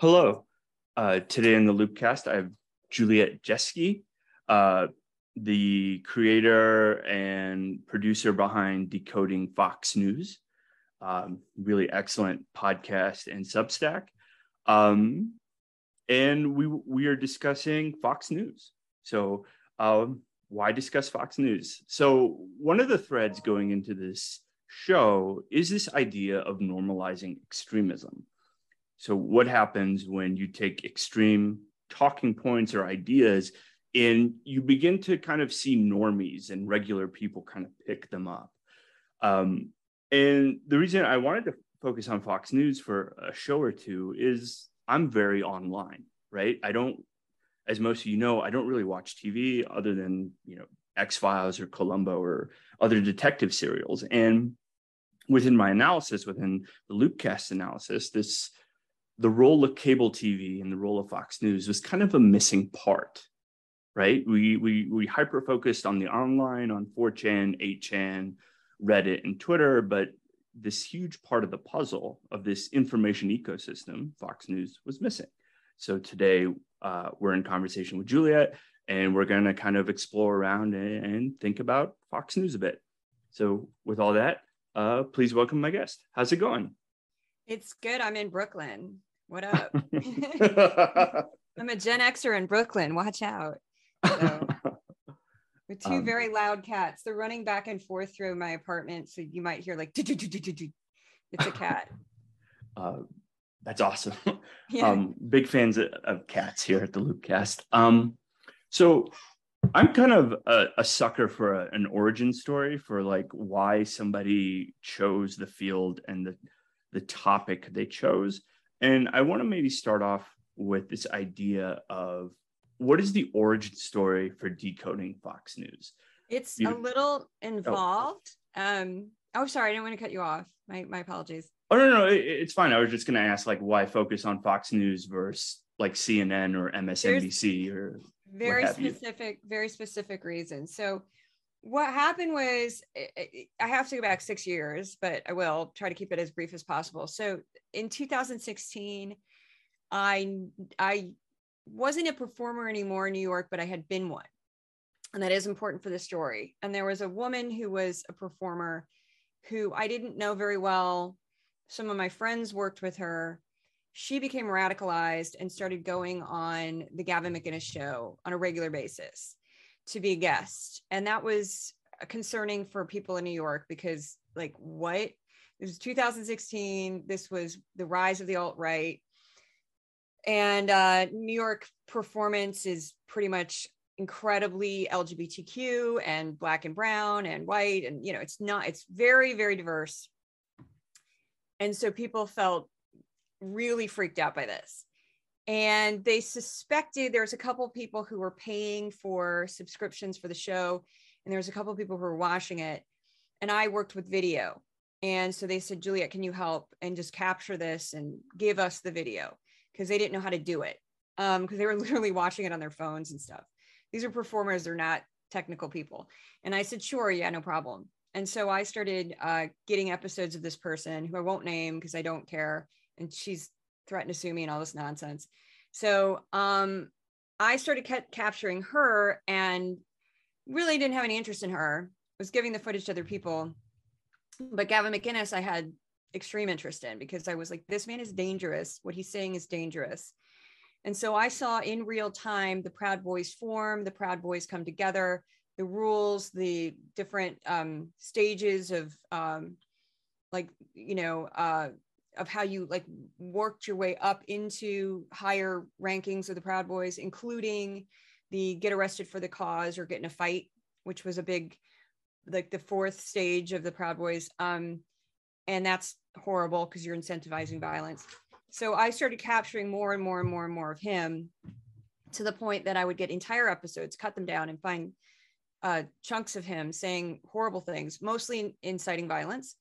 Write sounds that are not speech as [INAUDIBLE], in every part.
Hello. Uh, today in the Loopcast, I have Juliet Jeske, uh, the creator and producer behind Decoding Fox News. Um, really excellent podcast and Substack. Um, and we we are discussing Fox News. So um, why discuss Fox News? So one of the threads going into this show is this idea of normalizing extremism. So, what happens when you take extreme talking points or ideas and you begin to kind of see normies and regular people kind of pick them up? Um, and the reason I wanted to focus on Fox News for a show or two is I'm very online, right? I don't, as most of you know, I don't really watch TV other than, you know, X Files or Columbo or other detective serials. And within my analysis, within the Loopcast analysis, this the role of cable TV and the role of Fox News was kind of a missing part, right? We we we hyper focused on the online, on 4chan, 8chan, Reddit, and Twitter, but this huge part of the puzzle of this information ecosystem, Fox News, was missing. So today uh, we're in conversation with Juliet, and we're going to kind of explore around and, and, think about Fox News a bit. So with all that, uh, please welcome my guest. How's it going? It's good. I'm in Brooklyn. What up? [LAUGHS] I'm a Gen Xer in Brooklyn. Watch out. So, with two um, very loud cats. They're running back and forth through my apartment. So you might hear like, [LAUGHS] it's a cat. [LAUGHS] Uh, that's awesome. Yeah. Um, big fans of, of, cats here at the Loopcast. Um, so I'm kind of a, a sucker for a, an origin story for like why somebody chose the field and the the topic they chose. And I want to maybe start off with this idea of what is the origin story for decoding Fox News? It's you, a little involved. Oh. Um, oh, sorry, I didn't want to cut you off. My my apologies. Oh no, no, it, it's fine. I was just going to ask like why focus on Fox News versus like CNN or MSNBC There's or very specific, you. very specific reasons. So what happened was I have to go back six years, but I will try to keep it as brief as possible. So in 2016, I I wasn't a performer anymore in New York, but I had been one. And that is important for the story. And there was a woman who was a performer who I didn't know very well. Some of my friends worked with her. She became radicalized and started going on the Gavin McInnes show on a regular basis to be a guest. And that was concerning for people in New York because, like, what? It was 2016. This was the rise of the alt right. And uh, New York performance is pretty much incredibly LGBTQ and black and brown and white. And, you know, it's not, it's very, very diverse. And so people felt really freaked out by this and they suspected there was a couple of people who were paying for subscriptions for the show and there was a couple of people who were watching it and i worked with video and so they said juliet can you help and just capture this and give us the video because they didn't know how to do it because um, they were [LAUGHS] literally watching it on their phones and stuff these are performers they're not technical people and i said sure yeah no problem and so i started uh, getting episodes of this person who i won't name because i don't care and she's threatened to sue me and all this nonsense. So um, I started ca- capturing her and really didn't have any interest in her. Was giving the footage to other people, but Gavin McInnes I had extreme interest in because I was like, this man is dangerous. What he's saying is dangerous. And so I saw in real time the Proud Boys form, the Proud Boys come together, the rules, the different um, stages of um, like, you know, uh, of how you like worked your way up into higher rankings of the Proud Boys, including the get arrested for the cause or get in a fight, which was a big, like the fourth stage of the Proud Boys. Um, and that's horrible because you're incentivizing violence. So I started capturing more and more and more and more of him to the point that I would get entire episodes, cut them down, and find uh, chunks of him saying horrible things, mostly inciting violence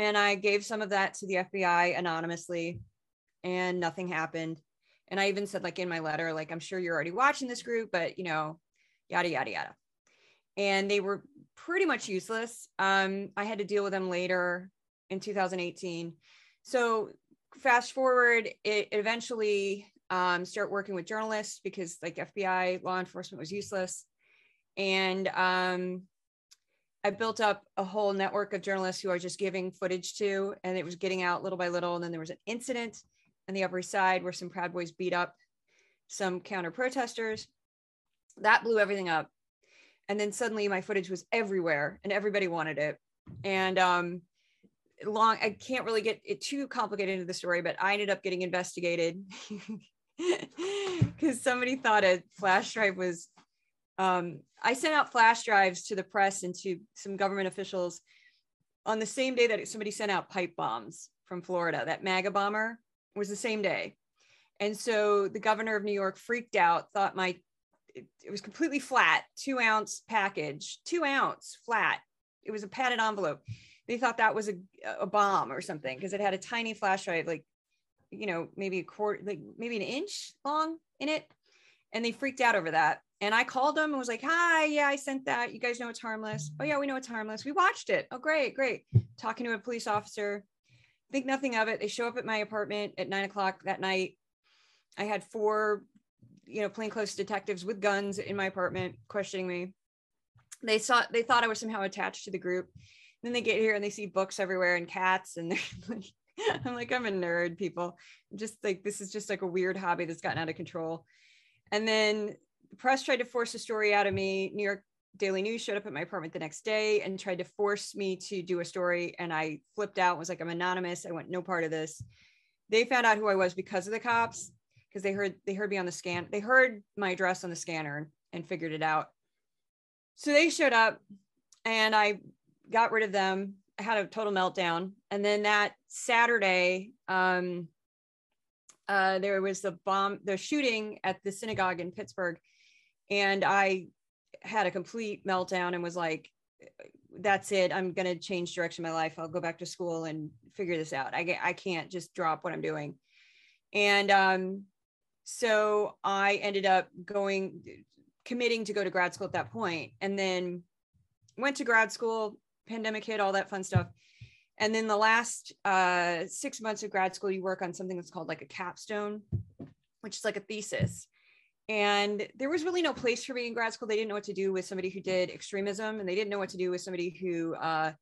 and I gave some of that to the FBI anonymously, and nothing happened. And I even said, like in my letter, like, I'm sure you're already watching this group, but you know, yada, yada, yada. And they were pretty much useless. Um, I had to deal with them later in 2018. So fast forward, it eventually um, start working with journalists because like FBI law enforcement was useless. And um, I built up a whole network of journalists who are just giving footage to, and it was getting out little by little. And then there was an incident on the Upper East Side where some Proud Boys beat up some counter protesters. That blew everything up. And then suddenly my footage was everywhere and everybody wanted it. And um, long, I can't really get it too complicated into the story, but I ended up getting investigated [LAUGHS] because somebody thought a flash drive was um, I sent out flash drives to the press and to some government officials on the same day that somebody sent out pipe bombs from Florida. That MAGA bomber was the same day. And so the governor of New York freaked out, thought my it, it was completely flat, two ounce package, two ounce flat. It was a padded envelope. They thought that was a, a bomb or something because it had a tiny flash drive, like you know, maybe a quarter, like maybe an inch long in it. And they freaked out over that. And I called them and was like, hi, yeah, I sent that. You guys know it's harmless. Oh, yeah, we know it's harmless. We watched it. Oh, great, great. Talking to a police officer, think nothing of it. They show up at my apartment at nine o'clock that night. I had four, you know, plainclothes detectives with guns in my apartment questioning me. They saw, they thought I was somehow attached to the group. And then they get here and they see books everywhere and cats and they're [LAUGHS] like, I'm like, I'm a nerd, people. Just like, this is just like a weird hobby that's gotten out of control. And then the press tried to force a story out of me. New York Daily News showed up at my apartment the next day and tried to force me to do a story. And I flipped out, was like, I'm anonymous. I want no part of this. They found out who I was because of the cops, because they heard they heard me on the scan. They heard my address on the scanner and figured it out. So they showed up and I got rid of them I had a total meltdown. And then that Saturday, um, uh, there was the bomb, the shooting at the synagogue in Pittsburgh. And I had a complete meltdown and was like, that's it. I'm going to change direction of my life. I'll go back to school and figure this out. I, I can't just drop what I'm doing. And um, so I ended up going, committing to go to grad school at that point, and then went to grad school, pandemic hit, all that fun stuff. And then the last uh, six months of grad school, you work on something that's called like a capstone, which is like a thesis. And there was really no place for me in grad school. They didn't know what to do with somebody who did extremism, and they didn't know what to do with somebody who uh,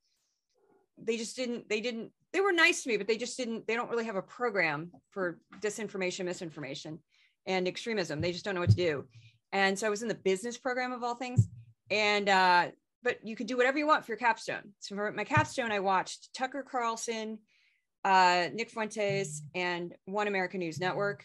they just didn't. They didn't. They were nice to me, but they just didn't. They don't really have a program for disinformation, misinformation, and extremism. They just don't know what to do. And so I was in the business program of all things, and uh, but you could do whatever you want for your capstone. So for my capstone, I watched Tucker Carlson, uh, Nick Fuentes, and One American News Network.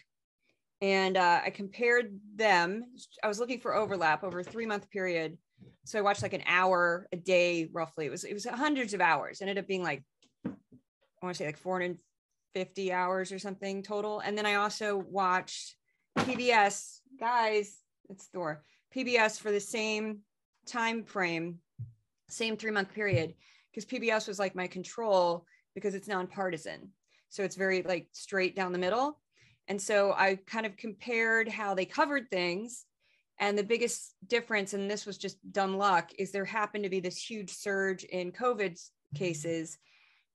And uh, I compared them. I was looking for overlap over a three month period. So I watched like an hour a day, roughly. It was it was hundreds of hours. Ended up being like I want to say like 450 hours or something total. And then I also watched PBS. Guys, it's Thor. PBS for the same time frame same three month period because PBS was like my control because it's nonpartisan. So it's very like straight down the middle. And so I kind of compared how they covered things. And the biggest difference, and this was just dumb luck, is there happened to be this huge surge in COVID mm-hmm. cases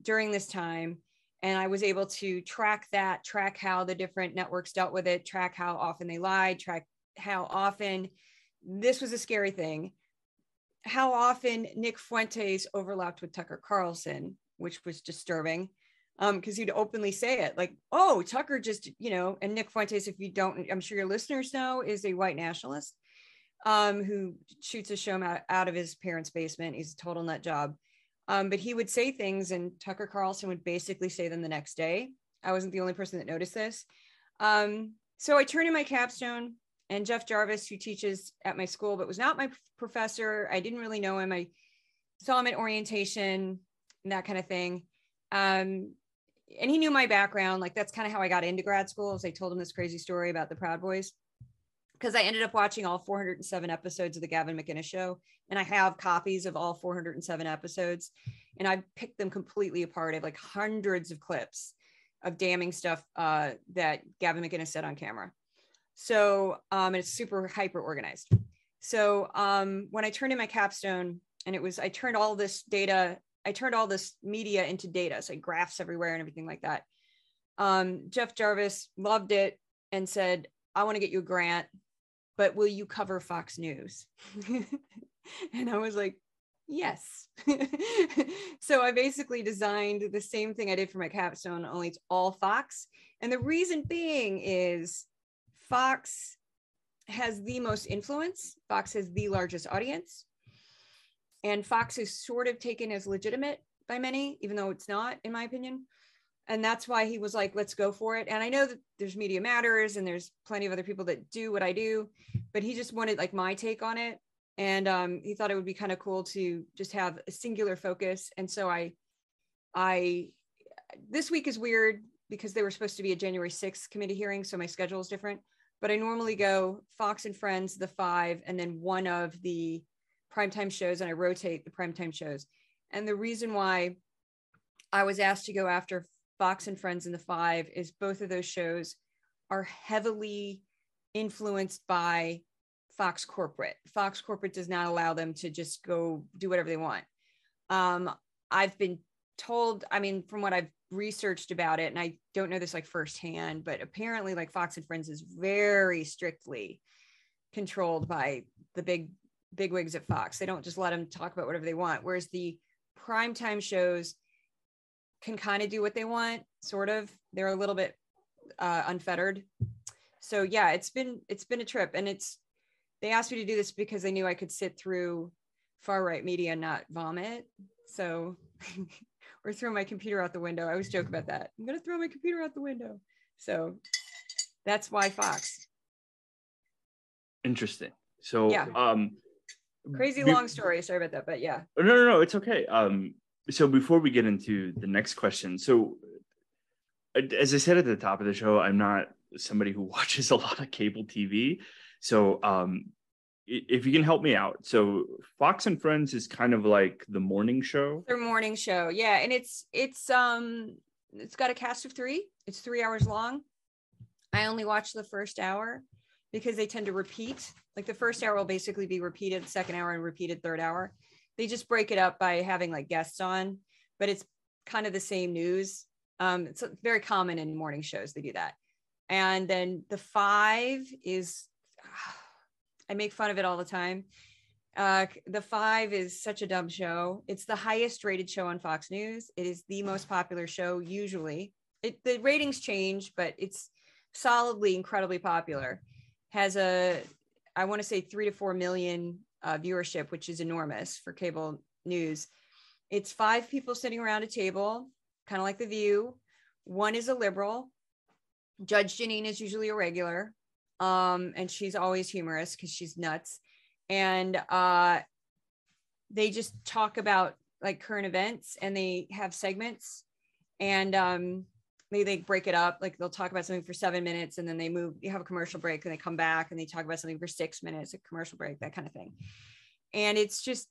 during this time. And I was able to track that, track how the different networks dealt with it, track how often they lied, track how often this was a scary thing how often Nick Fuentes overlapped with Tucker Carlson, which was disturbing because um, he'd openly say it like, oh, Tucker just, you know, and Nick Fuentes, if you don't, I'm sure your listeners know, is a white nationalist um, who shoots a show out, out of his parents' basement. He's a total nut job. Um, but he would say things, and Tucker Carlson would basically say them the next day. I wasn't the only person that noticed this. Um, so I turned in my capstone and Jeff Jarvis, who teaches at my school, but was not my professor. I didn't really know him. I saw him at orientation and that kind of thing. Um, and he knew my background. Like that's kind of how I got into grad school. As I told him this crazy story about the Proud Boys, because I ended up watching all 407 episodes of the Gavin McInnes show, and I have copies of all 407 episodes, and I picked them completely apart. I have like hundreds of clips of damning stuff uh, that Gavin McInnes said on camera. So um, and it's super hyper organized. So um, when I turned in my capstone, and it was I turned all this data, I turned all this media into data, so graphs everywhere and everything like that. um, Jeff Jarvis loved it and said, I want to get you a grant, but will you cover Fox News? [LAUGHS] and I was like, yes. [LAUGHS] so I basically designed the same thing I did for my capstone, only it's all Fox. And the reason being is Fox has the most influence, Fox has the largest audience. And Fox is sort of taken as legitimate by many, even though it's not, in my opinion. And that's why he was like, let's go for it. And I know that there's Media Matters and there's plenty of other people that do what I do, but he just wanted like my take on it. And um, he thought it would be kind of cool to just have a singular focus. And so I, I, this week is weird because they were supposed to be a January 6th committee hearing. So my schedule is different. But I normally go Fox and Friends, the five, and then one of the primetime shows, and I rotate the primetime shows. And the reason why I was asked to go after Fox and Friends and the Five is both of those shows are heavily influenced by Fox corporate. Fox corporate does not allow them to just go do whatever they want. Um, I've been told, I mean, from what I've researched about it, and I don't know this like firsthand, but apparently, like Fox and Friends is very strictly controlled by the big big wigs at Fox. They don't just let them talk about whatever they want. Whereas the primetime shows can kind of do what they want, sort of. They're a little bit uh, unfettered. So yeah, it's been it's been a trip, and it's they asked me to do this because they knew I could sit through far right media and not vomit. So [LAUGHS] or throw my computer out the window. I always joke about that. I'm gonna throw my computer out the window. So that's why Fox. Interesting. So yeah. um crazy long story. Sorry about that, but yeah. No, no, no, it's okay. Um so before we get into the next question, so as I said at the top of the show, I'm not somebody who [LAUGHS] watches a lot of cable TV. So um if you can help me out. So Fox and Friends is kind of like the morning show. Their morning show. Yeah, and it's it's um it's got a cast of 3. It's 3 hours long. I only watch the first hour because they tend to repeat. Like the first hour will basically be repeated, second hour and repeated third hour. They just break it up by having like guests on, but it's kind of the same news. Um, it's very common in morning shows. They do that. And then the five is [SIGHS] I make fun of it all the time. Uh, the Five is such a dumb show. It's the highest rated show on Fox News. It is the most popular show usually. It, the ratings change, but it's solidly incredibly popular. Has a, I want to say three to four million uh, viewership, which is enormous for cable news. It's five people sitting around a table, kind of like The View. One is a liberal. Judge Jeanine is usually a regular um, and she's always humorous because she's nuts. And uh, they just talk about like current events, and they have segments, and um, they they break it up. Like they'll talk about something for seven minutes, and then they move. You have a commercial break, and they come back, and they talk about something for six minutes, a commercial break, that kind of thing. And it's just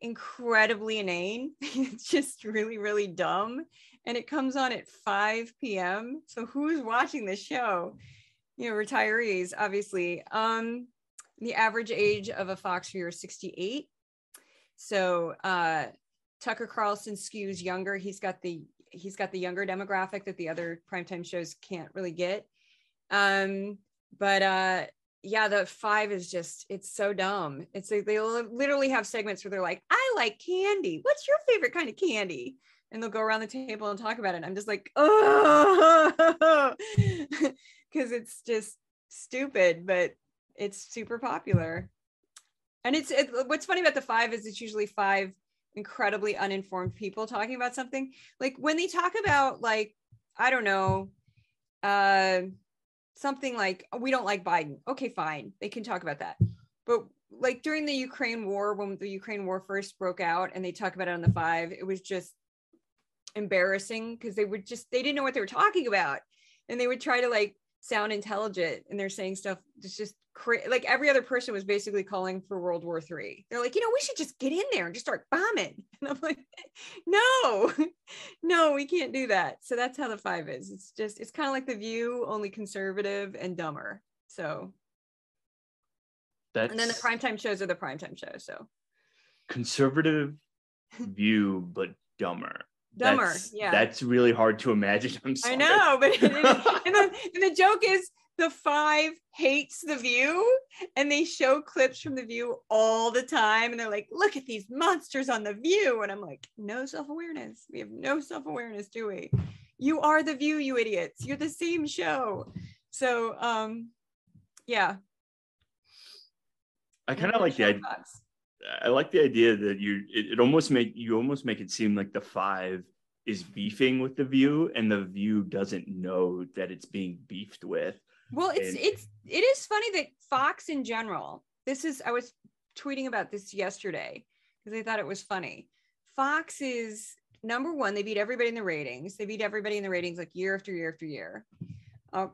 incredibly inane. [LAUGHS] it's just really, really dumb. And it comes on at 5 p.m. So who's watching the show? you know retirees obviously um the average age of a fox viewer is 68 so uh tucker carlson skews younger he's got the he's got the younger demographic that the other primetime shows can't really get. Um but uh yeah the five is just it's so dumb. It's like they literally have segments where they're like i like candy. What's your favorite kind of candy? And they'll go around the table and talk about it. I'm just like [LAUGHS] oh because [LAUGHS] it's just stupid, but it's super popular. And it's it, what's funny about the five is it's usually five incredibly uninformed people talking about something. Like when they talk about like I don't know, uh, something like oh, we don't like Biden. Okay, fine, they can talk about that. But like during the Ukraine war, when the Ukraine war first broke out, and they talk about it on the five, it was just embarrassing because they would just they didn't know what they were talking about, and they would try to like sound intelligent and they're saying stuff that's just cra- like every other person was basically calling for World War Three. They're like, you know, we should just get in there and just start bombing. [LAUGHS] And I'm like, no, [LAUGHS] no, we can't do that. So that's how the five is. It's just it's kind of like the view, only conservative and dumber. So that's and then the primetime shows are the primetime shows. So conservative [LAUGHS] view, but dumber. Dumber. That's, yeah. That's really hard to imagine. [LAUGHS] I'm sorry. I know, but [LAUGHS] and, the, and the joke is the five hates the view and they show clips from the view all the time and they're like look at these monsters on the view and i'm like no self-awareness we have no self-awareness do we you are the view you idiots you're the same show so um yeah I kind of like the idea. I like the idea that you it, it almost make you almost make it seem like the five is beefing with the view and the view doesn't know that it's being beefed with. Well it's And- it's it is funny that fox in general this is i was tweeting about this yesterday because i thought it was funny. Fox is number one they beat everybody in the ratings. They beat everybody in the ratings like year after year after year. Uh,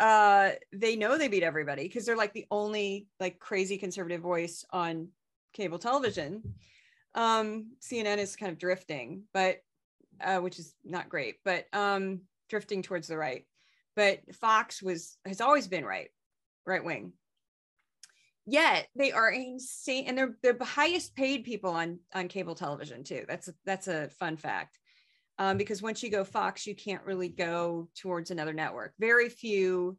uh they know they beat everybody because they're like the only like crazy conservative voice on cable television. Um cnn is kind of drifting but uh which is not great but um drifting towards the right. But fox was has always been right right wing. Yet they are insane and they're the highest paid people on on cable television too. That's a, that's a fun fact. Um, because once you go fox you can't really go towards another network. Very few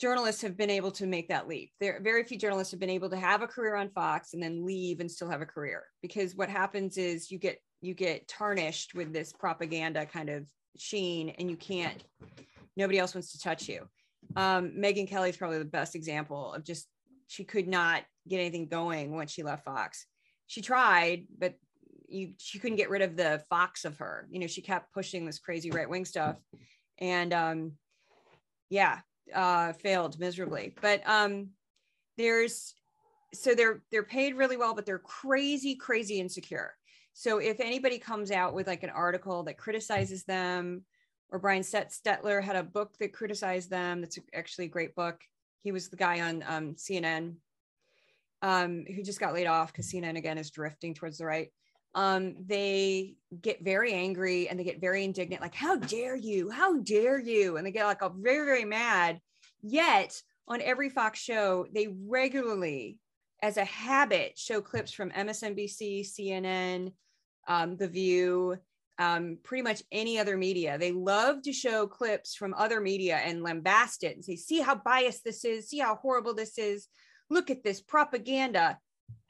journalists have been able to make that leap. There very few journalists have been able to have a career on fox and then leave and still have a career because what happens is you get you get tarnished with this propaganda kind of sheen and you can't nobody else wants to touch you. Um, Megyn Kelly is probably the best example of just she could not get anything going once she left fox. She tried but you she couldn't get rid of the fox of her. You know she kept pushing this crazy right wing stuff. And um yeah uh failed miserably. But um there's so they're they're paid really well but they're crazy crazy insecure. So if anybody comes out with like an article that criticizes them or Brian Stelter had a book that criticized them that's actually a great book. He was the guy on um, cnn um, who just got laid off because cnn again is drifting towards the right um, they get very angry and they get very indignant, like, how dare you? How dare you? And they get like very, very mad. Yet on every Fox show, they regularly, as a habit, show clips from MSNBC, CNN, um, The View, um, pretty much any other media. They love to show clips from other media and lambast it and say, see how biased this is, see how horrible this is. Look at this propaganda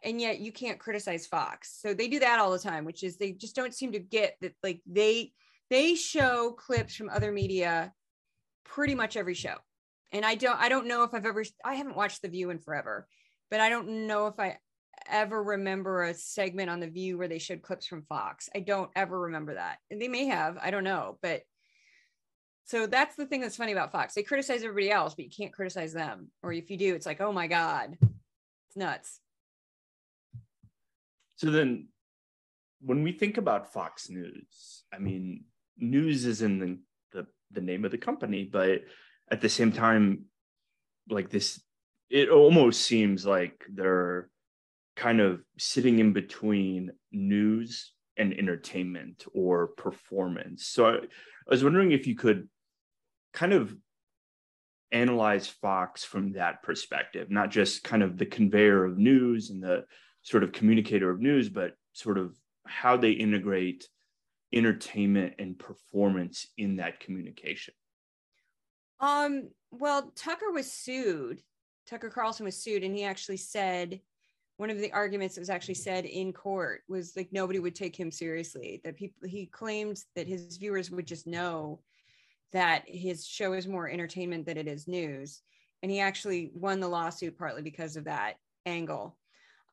and yet you can't criticize fox. So they do that all the time which is they just don't seem to get that like they they show clips from other media pretty much every show. And i don't i don't know if i've ever i haven't watched the view in forever but i don't know if i ever remember a segment on the view where they showed clips from fox. I don't ever remember that. And they may have i don't know but so that's the thing that's funny about fox. They criticize everybody else but you can't criticize them. Or if you do it's like oh my god it's nuts So then, when we think about Fox News, I mean, news is in the, the the name of the company, but at the same time, like this, it almost seems like they're kind of sitting in between news and entertainment or performance. So I, I was wondering if you could kind of analyze Fox from that perspective, not just kind of the conveyor of news and the sort of communicator of news, but sort of how they integrate entertainment and performance in that communication. Um, well, Tucker was sued. Tucker Carlson was sued, and he actually said one of the arguments that was actually said in court was like nobody would take him seriously. That people he claimed that his viewers would just know that his show is more entertainment than it is news. And he actually won the lawsuit partly because of that angle.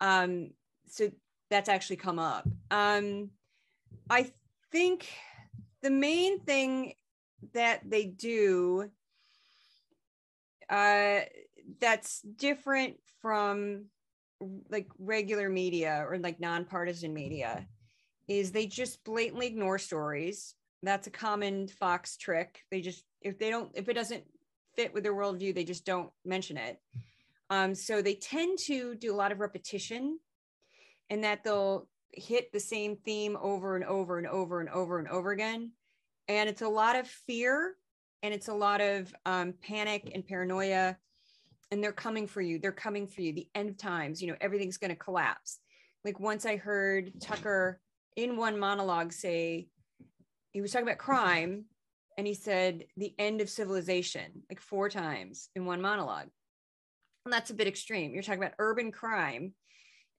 Um, so that's actually come up. Um, I think the main thing that they do uh, that's different from like regular media or like nonpartisan media is they just blatantly ignore stories. That's a common Fox trick. They just if they don't if it doesn't fit with their worldview, they just don't mention it. Um, so they tend to do a lot of repetition, and that they'll hit the same theme over and over and over and over and over again. And it's a lot of fear and it's a lot of um, panic and paranoia. And they're coming for you. They're coming for you. The end of times, you know, everything's going to collapse. Like once I heard Tucker in one monologue say he was talking about crime and he said the end of civilization like four times in one monologue and that's a bit extreme. You're talking about urban crime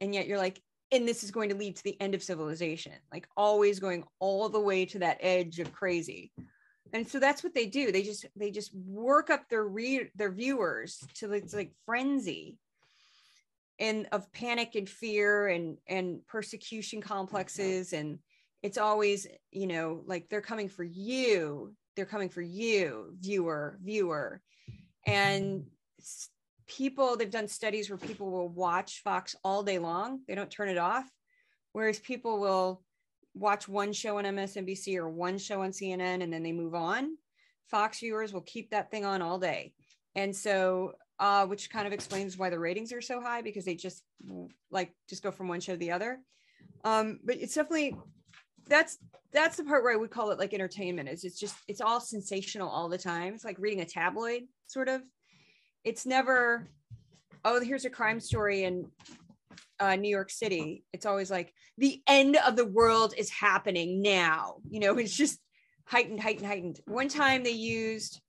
and yet you're like and this is going to lead to the end of civilization like always going all the way to that edge of crazy. And so that's what they do. They just they just work up their read their viewers to it's like frenzy and of panic and fear and and persecution complexes. And it's always you know like they're coming for you. They're coming for you viewer viewer. And people they've done studies where people will watch fox all day long they don't turn it off whereas people will watch one show on msnbc or one show on cnn and then they move on fox viewers will keep that thing on all day and so uh, which kind of explains why the ratings are so high because they just like just go from one show to the other um, but it's definitely that's that's the part where I would call it like entertainment is it's just it's all sensational all the time. It's like reading a tabloid sort of. It's never, oh, here's a crime story in uh, New York City. It's always like the end of the world is happening now. You know, [LAUGHS] it's just heightened, heightened, heightened. One time they used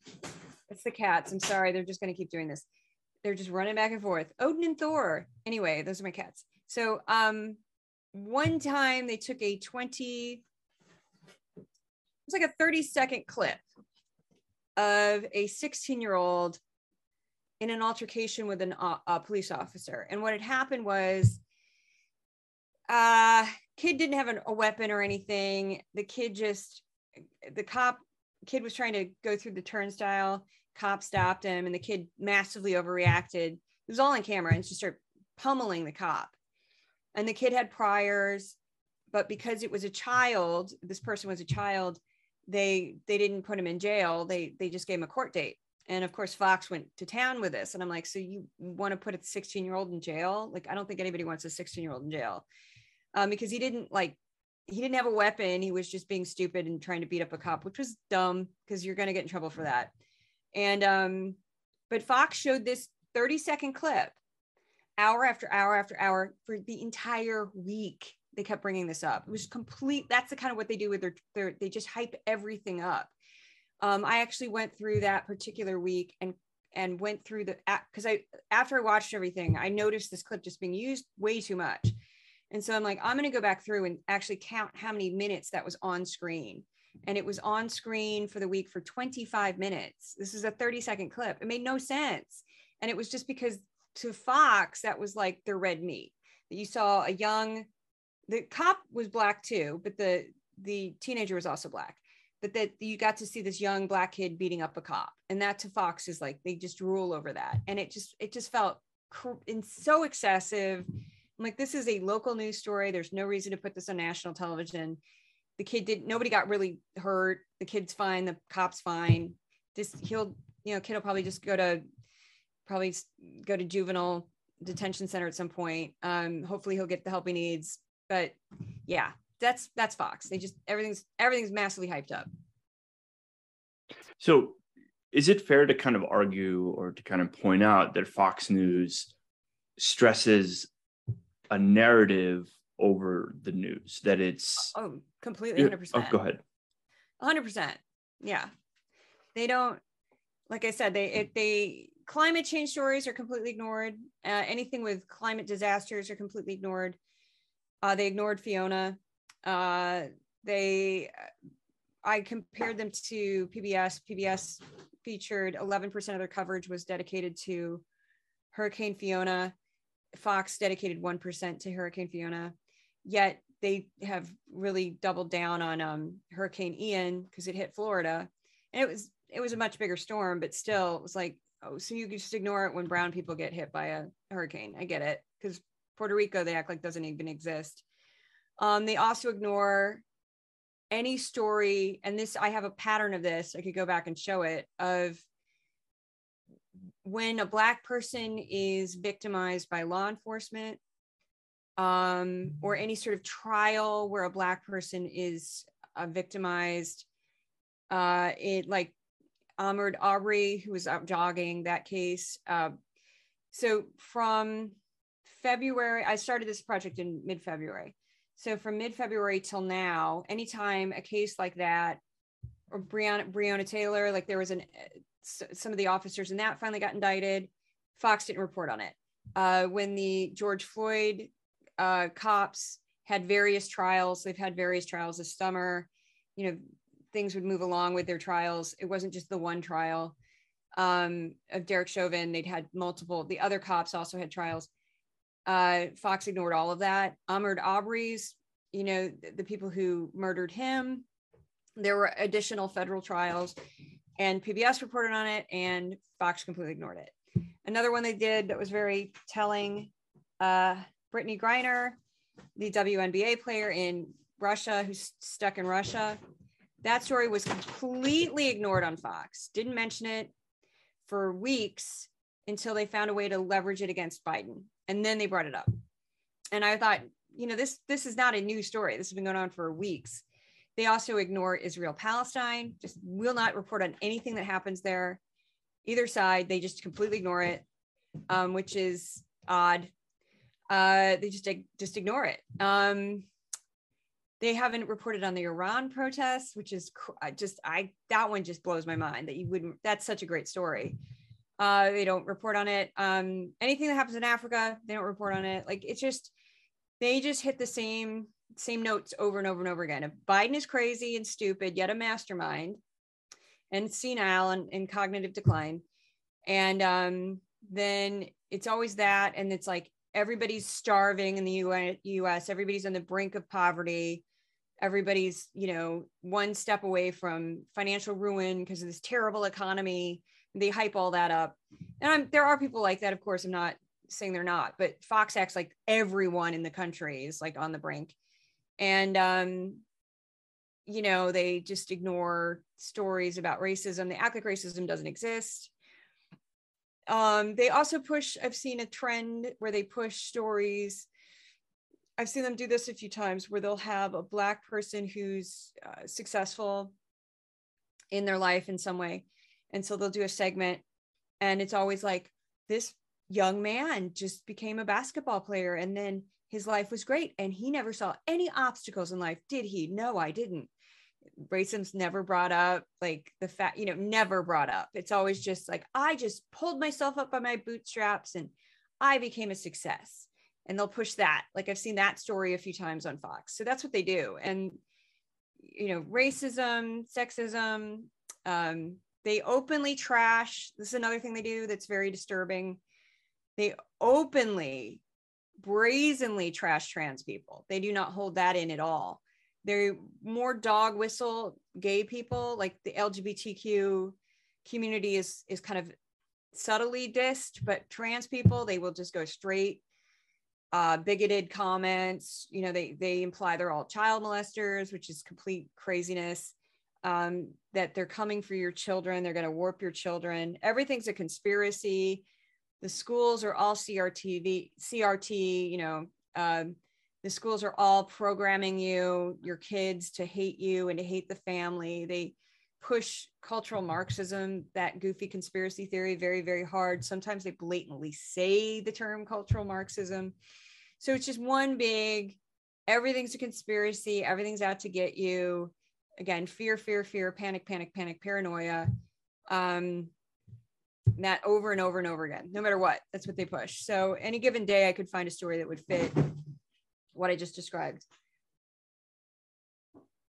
it's the cats. I'm sorry, they're just gonna keep doing this. They're just running back and forth. Odin and Thor. Anyway, those are my cats. So um one time they took a 20 it's like a 30 second clip of a 16 year old in an altercation with an, uh, a police officer. And what had happened was uh kid didn't have an, a weapon or anything. The kid just the cop kid was trying to go through the turnstile. Cop stopped him and the kid massively overreacted. It was all on camera and just started pummeling the cop. And the kid had priors but because it was a child this person was a child they they didn't put him in jail. They they just gave him a court date and of course fox went to town with this and i'm like so you want to put a 16 year old in jail? Like i don't think anybody wants a 16 year old in jail. Um, because he didn't like he didn't have a weapon. He was just being stupid and trying to beat up a cop which was dumb because you're going to get in trouble for that. And um but fox showed this 30 second clip hour after hour after hour for the entire week they kept bringing this up. It was complete that's the kind of what they do with their, their they just hype everything up um, i actually went through that particular week and and went through the because i after i watched everything i noticed this clip just being used way too much and so i'm like i'm going to go back through and actually count how many minutes that was on screen and it was on screen for the week for 25 minutes this is a 30 second clip it made no sense and it was just because to Fox, that was like the red meat. That you saw a young, the cop was black too, but the the teenager was also black. But that you got to see this young black kid beating up a cop, and that to Fox is like they just rule over that, and it just it just felt cr- so excessive. I'm like, this is a local news story. There's no reason to put this on national television. The kid did nobody got really hurt. The kid's fine. The cop's fine. Just he'll, you know, kid will probably just go to probably go to juvenile detention center at some point. Um, hopefully he'll get the help he needs. But yeah, that's that's Fox. They just everything's everything's massively hyped up. So is it fair to kind of argue or to kind of point out that Fox News stresses a narrative over the news that it's oh completely 100% oh, go ahead 100% yeah they don't like i said they it, they climate change stories are completely ignored. Uh, anything with climate disasters are completely ignored. Uh, they ignored Fiona. Uh, they, I compared them to PBS. PBS featured 11% of their coverage was dedicated to Hurricane Fiona. Fox dedicated 1% to Hurricane Fiona. Yet they have really doubled down on um, Hurricane Ian because it hit Florida. And it was it was a much bigger storm, but still it was like oh, so you just ignore it when brown people get hit by a hurricane. I get it because Puerto Rico, they act like doesn't even exist. Um, they also ignore any story, and this I have a pattern of this. I could go back and show it of when a black person is victimized by law enforcement um, or any sort of trial where a black person is uh, victimized uh, it like Ahmaud Arbery, who was out jogging that case. Uh, so from February, I started this project in mid February. So from mid-February till now, anytime a case like that, or Breonna, Breonna Taylor, like there was an some of the officers in that finally got indicted. Fox didn't report on it. Uh, when the George Floyd uh, cops had various trials, they've had various trials this summer. You know, things would move along with their trials. It wasn't just the one trial um, of Derek Chauvin. They'd had multiple. The other cops also had trials. Uh, Fox ignored all of that. Ahmaud Arbery's, you know, the, the people who murdered him. There were additional federal trials, and PBS reported on it, and Fox completely ignored it. Another one they did that was very telling uh, Brittney Griner, the WNBA player in Russia who's stuck in Russia. That story was completely ignored on Fox, didn't mention it for weeks until they found a way to leverage it against Biden. And then they brought it up. And I thought, you know, this this is not a new story. This has been going on for weeks. They also ignore Israel Palestine, just will not report on anything that happens there either side. They just completely ignore it, um, which is odd. Uh, they just just ignore it. Um, they haven't reported on the Iran protests, which is just I that one just blows my mind that you wouldn't. That's such a great story. Uh, they don't report on it. Um, anything that happens in Africa, they don't report on it. Like it's just they just hit the same same notes over and over and over again. If Biden is crazy and stupid, yet a mastermind, and senile and, and cognitive decline. And um, then it's always that. And it's like everybody's starving in the US, everybody's on the brink of poverty. Everybody's, you know, one step away from financial ruin because of this terrible economy. They hype all that up. And I'm, there are people like that, of course. I'm not saying they're not, but Fox acts like everyone in the country is like on the brink. And um, you know, they just ignore stories about racism. They act like racism doesn't exist. Um, they also push, I've seen a trend where they push stories. I've seen them do this a few times where they'll have a Black person who's uh, successful in their life in some way. And so they'll do a segment, and it's always like, this young man just became a basketball player and then his life was great and he never saw any obstacles in life did he? No i didn't. Racism's never brought up like the fact you know never brought up. It's always just like i just pulled myself up by my bootstraps and i became a success. And they'll push that. Like i've seen that story a few times on fox. So that's what they do. And you know racism sexism um, they openly trash this is another thing they do that's very disturbing. They openly brazenly trash trans people. They do not hold that in at all. They're more dog whistle gay people like the lgbtq community is is kind of subtly dissed but trans people they will just go straight uh, bigoted comments. You know they they imply they're all child molesters which is complete craziness um, that they're coming for your children they're going to warp your children. Everything's a conspiracy. The schools are all crtv crt you know um, the schools are all programming you your kids to hate you and to hate the family. They push cultural marxism that goofy conspiracy theory very very hard. Sometimes they blatantly say the term cultural marxism. So it's just one big everything's a conspiracy everything's out to get you again fear fear fear panic panic panic paranoia um that over and over and over again no matter what that's what they push so any given day i could find a story that would fit what I just described.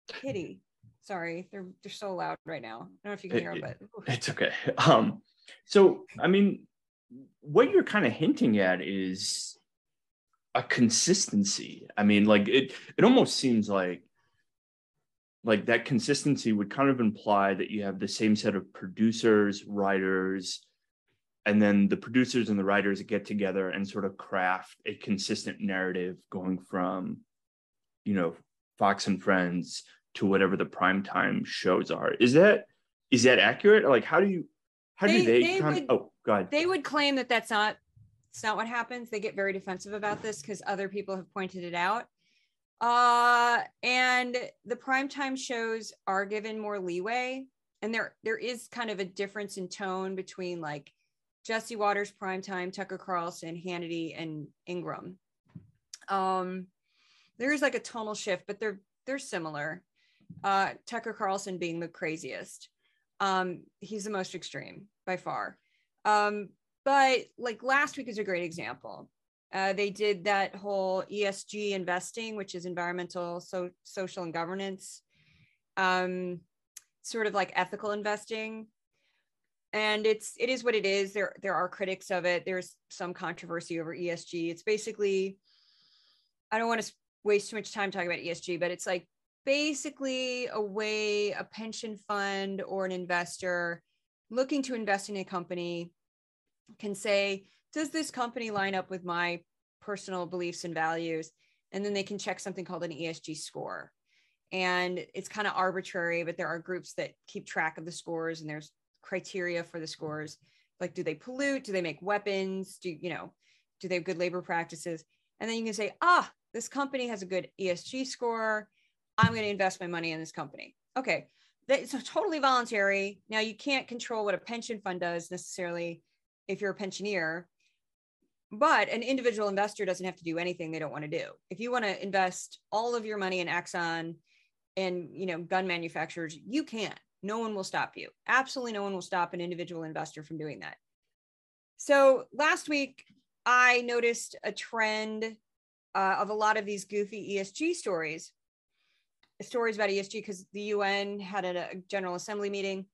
Kitty, sorry, they're they're so loud right now. I don't know if you can hear them, but it's okay. [LAUGHS] Um, so I mean, what you're kind of hinting at is a consistency. I mean, like it it almost seems like like that consistency would kind of imply that you have the same set of producers, writers, and then the producers and the writers get together and sort of craft a consistent narrative going from you know fox and friends to whatever the primetime shows are. Is that is that accurate? Like how do you how they, do they, they would, oh god they would claim that that's not it's not what happens. They get very defensive about this because other people have pointed it out uh and the primetime shows are given more leeway and there there is kind of a difference in tone between like Jesse Watters, Primetime, Tucker Carlson, Hannity, and Ingraham. Um, there is like a tonal shift, but they're they're similar. Uh, Tucker Carlson being the craziest. Um, he's the most extreme by far. Um, but like last week is a great example. Uh, they did that whole ESG investing, which is environmental, so social and governance, um, sort of like ethical investing. And it's it is what it is. There there are critics of it. There's some controversy over ESG. It's basically, I don't want to waste too much time talking about ESG, but it's like basically a way a pension fund or an investor looking to invest in a company can say, does this company line up with my personal beliefs and values? And then they can check something called an ESG score. And it's kind of arbitrary, but there are groups that keep track of the scores and there's criteria for the scores. Like, do they pollute? Do they make weapons? Do you know, do they have good labor practices? And then you can say, ah, this company has a good ESG score. I'm going to invest my money in this company. Okay. It's totally voluntary. Now you can't control what a pension fund does necessarily if you're a pensioner but an individual investor doesn't have to do anything they don't want to do. If you want to invest all of your money in exxon and you know gun manufacturers you can. No one will stop you. Absolutely no one will stop an individual investor from doing that. So last week i noticed a trend uh, of a lot of these goofy esg stories stories about esg because the un had a, a general assembly meeting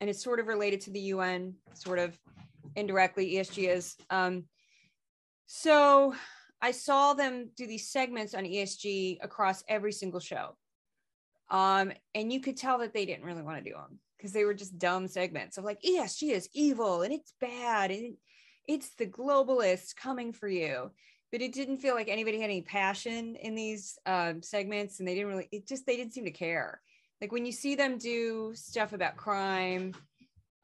and it's sort of related to the un sort of indirectly ESG is. Um, so I saw them do these segments on ESG across every single show. Um, and you could tell that they didn't really want to do them because they were just dumb segments of like ESG is evil and it's bad and it's the globalists coming for you. But it didn't feel like anybody had any passion in these um, segments, and they didn't really. It just they didn't seem to care. Like when you see them do stuff about crime,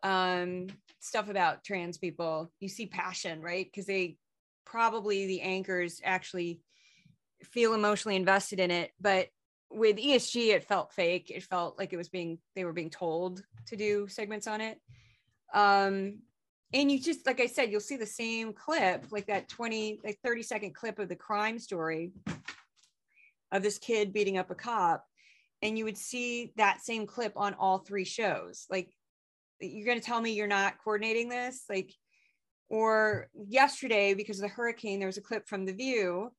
um, stuff about trans people, you see passion, right? Because they probably the anchors actually feel emotionally invested in it. But with ESG, it felt fake. It felt like it was being they were being told to do segments on it. Um, and you just like I said, you'll see the same clip, like that 20, like 30 second clip of the crime story of this kid beating up a cop. And you would see that same clip on all three shows. Like you're going to tell me you're not coordinating this like or yesterday because of the hurricane there was a clip from the view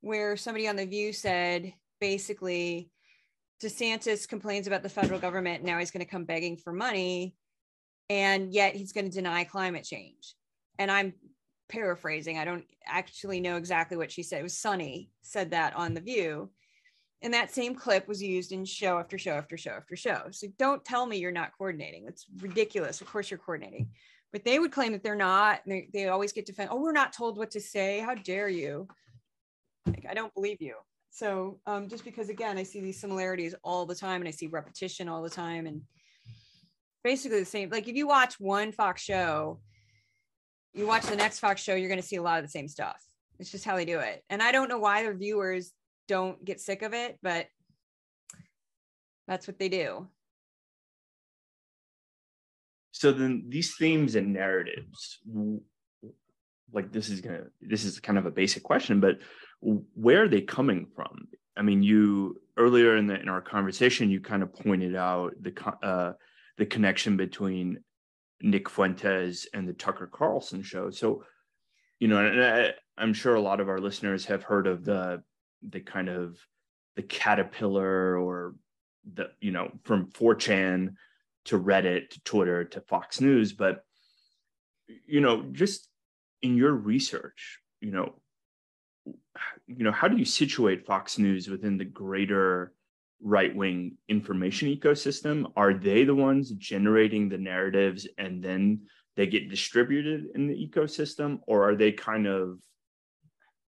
where somebody on the view said basically desantis complains about the federal government now he's going to come begging for money and yet he's going to deny climate change and i'm paraphrasing i don't actually know exactly what she said it was sunny said that on the view and that same clip was used in show after show after show after show. So don't tell me you're not coordinating. That's ridiculous. Of course you're coordinating. But they would claim that they're not. They, they always get defended. Oh, we're not told what to say. How dare you? Like, I don't believe you. So um, just because, again, I see these similarities all the time and I see repetition all the time and basically the same. Like if you watch one Fox show, you watch the next Fox show, you're going to see a lot of the same stuff. It's just how they do it. And I don't know why their viewers don't get sick of it, but that's what they do. So then these themes and narratives, like this is gonna this is kind of a basic question, but where are they coming from? I mean, you earlier in the in our conversation, you kind of pointed out the uh, the connection between Nick Fuentes and the Tucker Carlson show. So, you know, and I, I'm sure a lot of our listeners have heard of the the kind of the caterpillar or the you know from 4chan to Reddit to Twitter to Fox News, but you know just in your research, you know, you know how do you situate Fox News within the greater right wing information ecosystem? Are they the ones generating the narratives and then they get distributed in the ecosystem, or are they kind of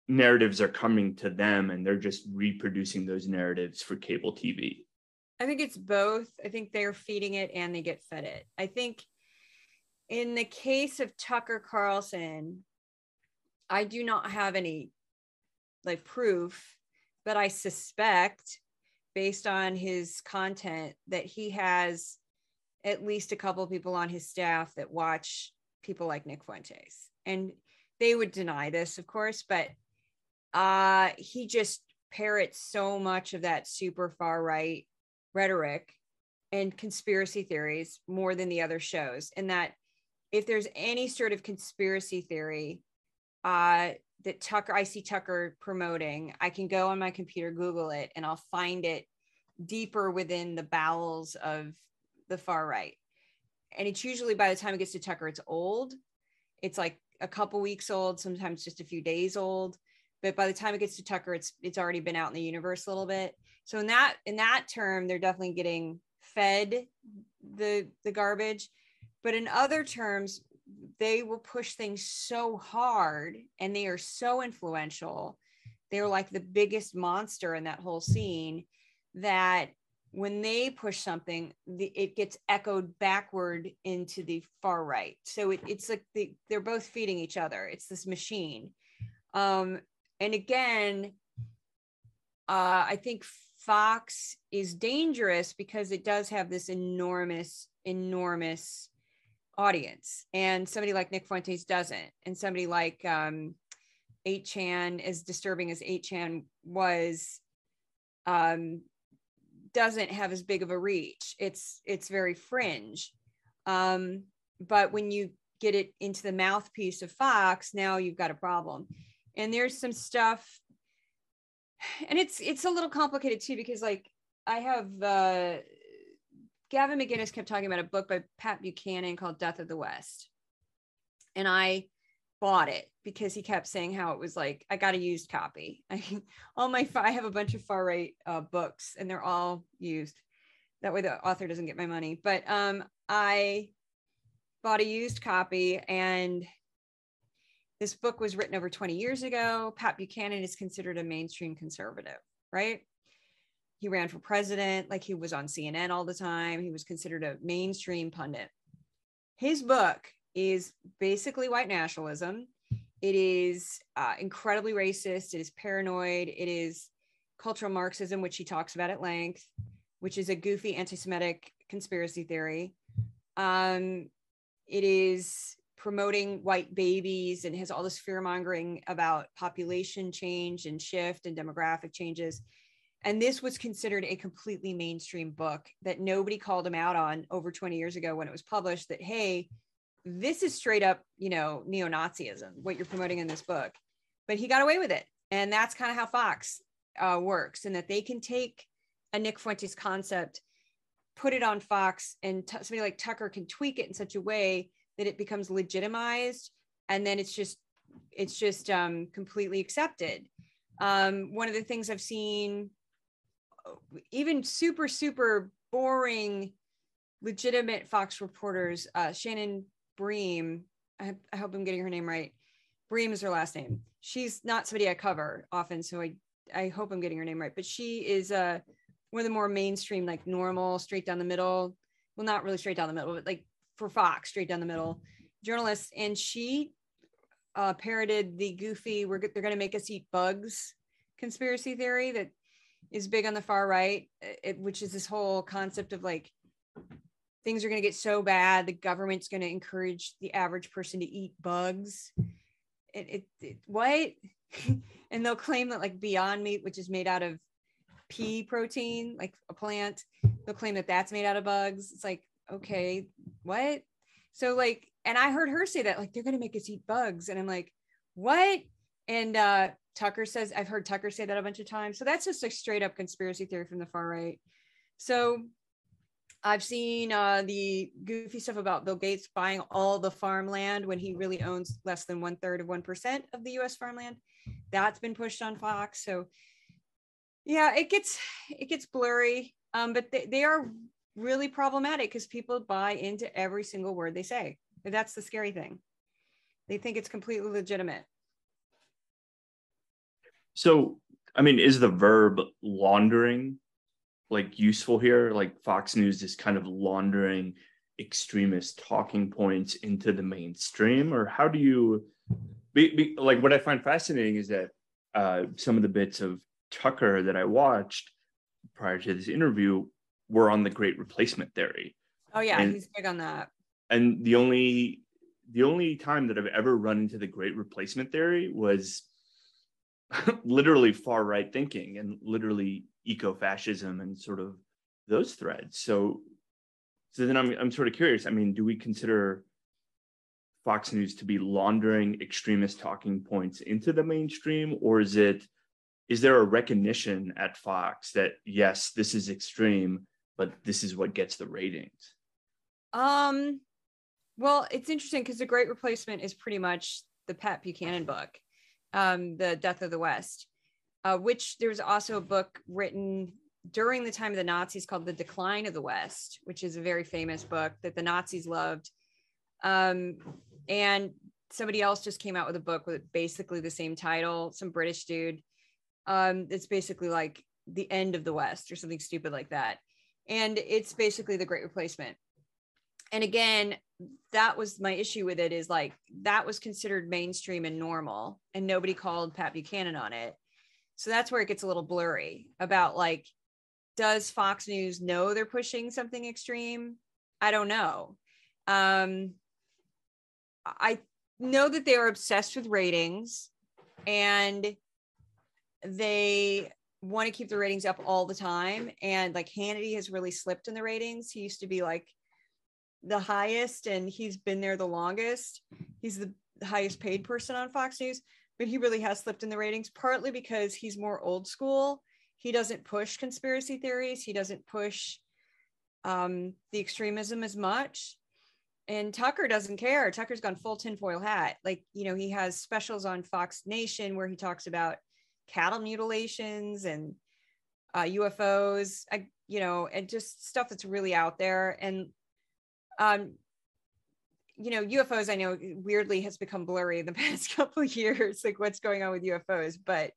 narratives are coming to them and they're just reproducing those narratives for cable TV? I think it's both. I think they're feeding it and they get fed it. I think in the case of Tucker Carlson, I do not have any like proof, but I suspect based on his content that he has at least a couple people on his staff that watch people like Nick Fuentes. And they would deny this, of course, but uh, he just parrots so much of that super far right rhetoric and conspiracy theories more than the other shows and that if there's any sort of conspiracy theory uh, that Tucker, I see Tucker promoting, I can go on my computer, Google it, and I'll find it deeper within the bowels of the far right. And it's usually by the time it gets to Tucker, it's old. It's like a couple weeks old, sometimes just a few days old. But by the time it gets to Tucker, it's it's already been out in the universe a little bit. So in that in that term, they're definitely getting fed the the garbage. But in other terms, they will push things so hard and they are so influential. They're like the biggest monster in that whole scene that when they push something, the, it gets echoed backward into the far right. So it, it's like the, they're both feeding each other. It's this machine. Um, and again, uh, I think Fox is dangerous because it does have this enormous, enormous audience. And somebody like nick fuentes doesn't. And somebody like um 8chan as disturbing as 8chan was um doesn't have as big of a reach. It's it's very fringe. Um but when you get it into the mouthpiece of fox now you've got a problem. And there's some stuff and it's it's a little complicated too because like i have uh Gavin McInnes kept talking about a book by Pat Buchanan called Death of the West. And I bought it because he kept saying how it was like, I got a used copy. [LAUGHS] I, all my, I have a bunch of far right uh, books and they're all used. That way the author doesn't get my money. But um, I bought a used copy and this book was written over 20 years ago. Pat Buchanan is considered a mainstream conservative, right? he ran for president like he was on cnn all the time. He was considered a mainstream pundit. His book is basically white nationalism. It is uh, incredibly racist. It is paranoid. It is cultural marxism which he talks about at length which is a goofy anti-semitic conspiracy theory. Um, it is promoting white babies and has all this fear mongering about population change and shift and demographic changes and this was considered a completely mainstream book that nobody called him out on over 20 years ago when it was published that, hey, this is straight up, you know, neo Nazism, what you're promoting in this book. But he got away with it. And that's kind of how Fox uh, works, and that they can take a Nick Fuentes concept, put it on Fox, and t- somebody like Tucker can tweak it in such a way that it becomes legitimized. And then it's just, it's just um, completely accepted. Um, one of the things I've seen even super super boring legitimate fox reporters uh, shannon bream I, I, hope i'm getting her name right bream is her last name she's not somebody i cover often so i i hope i'm getting her name right but she is uh one of the more mainstream like normal straight down the middle well not really straight down the middle but like for fox straight down the middle journalists and she uh, parroted the goofy we're they're going to make us eat bugs conspiracy theory that is big on the far right, uh, it, which is this whole concept of like things are going to get so bad, the government's going to encourage the average person to eat bugs. It, it, it what? [LAUGHS] and they'll claim that like Beyond Meat, which is made out of pea protein, like a plant, they'll claim that that's made out of bugs. It's like, okay, what? So like, and I heard her say that like they're to make us eat bugs, and I'm like, what? And uh, Tucker says, I've heard Tucker say that a bunch of times. So that's just a straight up conspiracy theory from the far right. So I've seen uh, the goofy stuff about Bill Gates buying all the farmland when he really owns less than one third of 1% of the US farmland. That's been pushed on Fox. So yeah, it gets, it gets blurry. Um, but they, they are really problematic because people buy into every single word they say. That's the scary thing. They think it's completely legitimate. So, I mean, is the verb laundering like useful here? Like Fox News is kind of laundering extremist talking points into the mainstream, or how do you? Be, be, like what I find fascinating is that uh, some of the bits of Tucker that I watched prior to this interview were on the Great Replacement theory. Oh yeah, and, he's big on that. And the only the only time that I've ever run into the Great Replacement theory was [LAUGHS] literally far right thinking and literally eco-fascism and sort of those threads. So so then I'm I'm sort of curious. I mean, do we consider Fox News to be laundering extremist talking points into the mainstream, or is it is there a recognition at Fox that yes, this is extreme, but this is what gets the ratings? Um, well, it's interesting because the Great Replacement is pretty much the Pat Buchanan book, um, The Death of the West, uh, which there's also a book written during the time of the Nazis called The Decline of the West, which is a very famous book that the Nazis loved. Um, and somebody else just came out with a book with basically the same title, some British dude. Um, it's basically like the end of the West or something stupid like that. And it's basically the Great Replacement. And again, that was my issue with it is like that was considered mainstream and normal, and nobody called Pat Buchanan on it. So that's where it gets a little blurry about like, does Fox News know they're pushing something extreme? I don't know. Um, I know that they are obsessed with ratings and they want to keep the ratings up all the time. And like Hannity has really slipped in the ratings. He used to be like the highest and he's been there the longest. He's the highest paid person on Fox News, but he really has slipped in the ratings, partly because he's more old school. He doesn't push conspiracy theories, he doesn't push um, the extremism as much. And Tucker doesn't care. Tucker's gone full tinfoil hat. Like, you know, he has specials on Fox Nation where he talks about cattle mutilations and uh, UFOs, I, you know, and just stuff that's really out there. And um, you know, UFOs, I know weirdly has become blurry in the [LAUGHS] past couple years, like what's going on with UFOs, but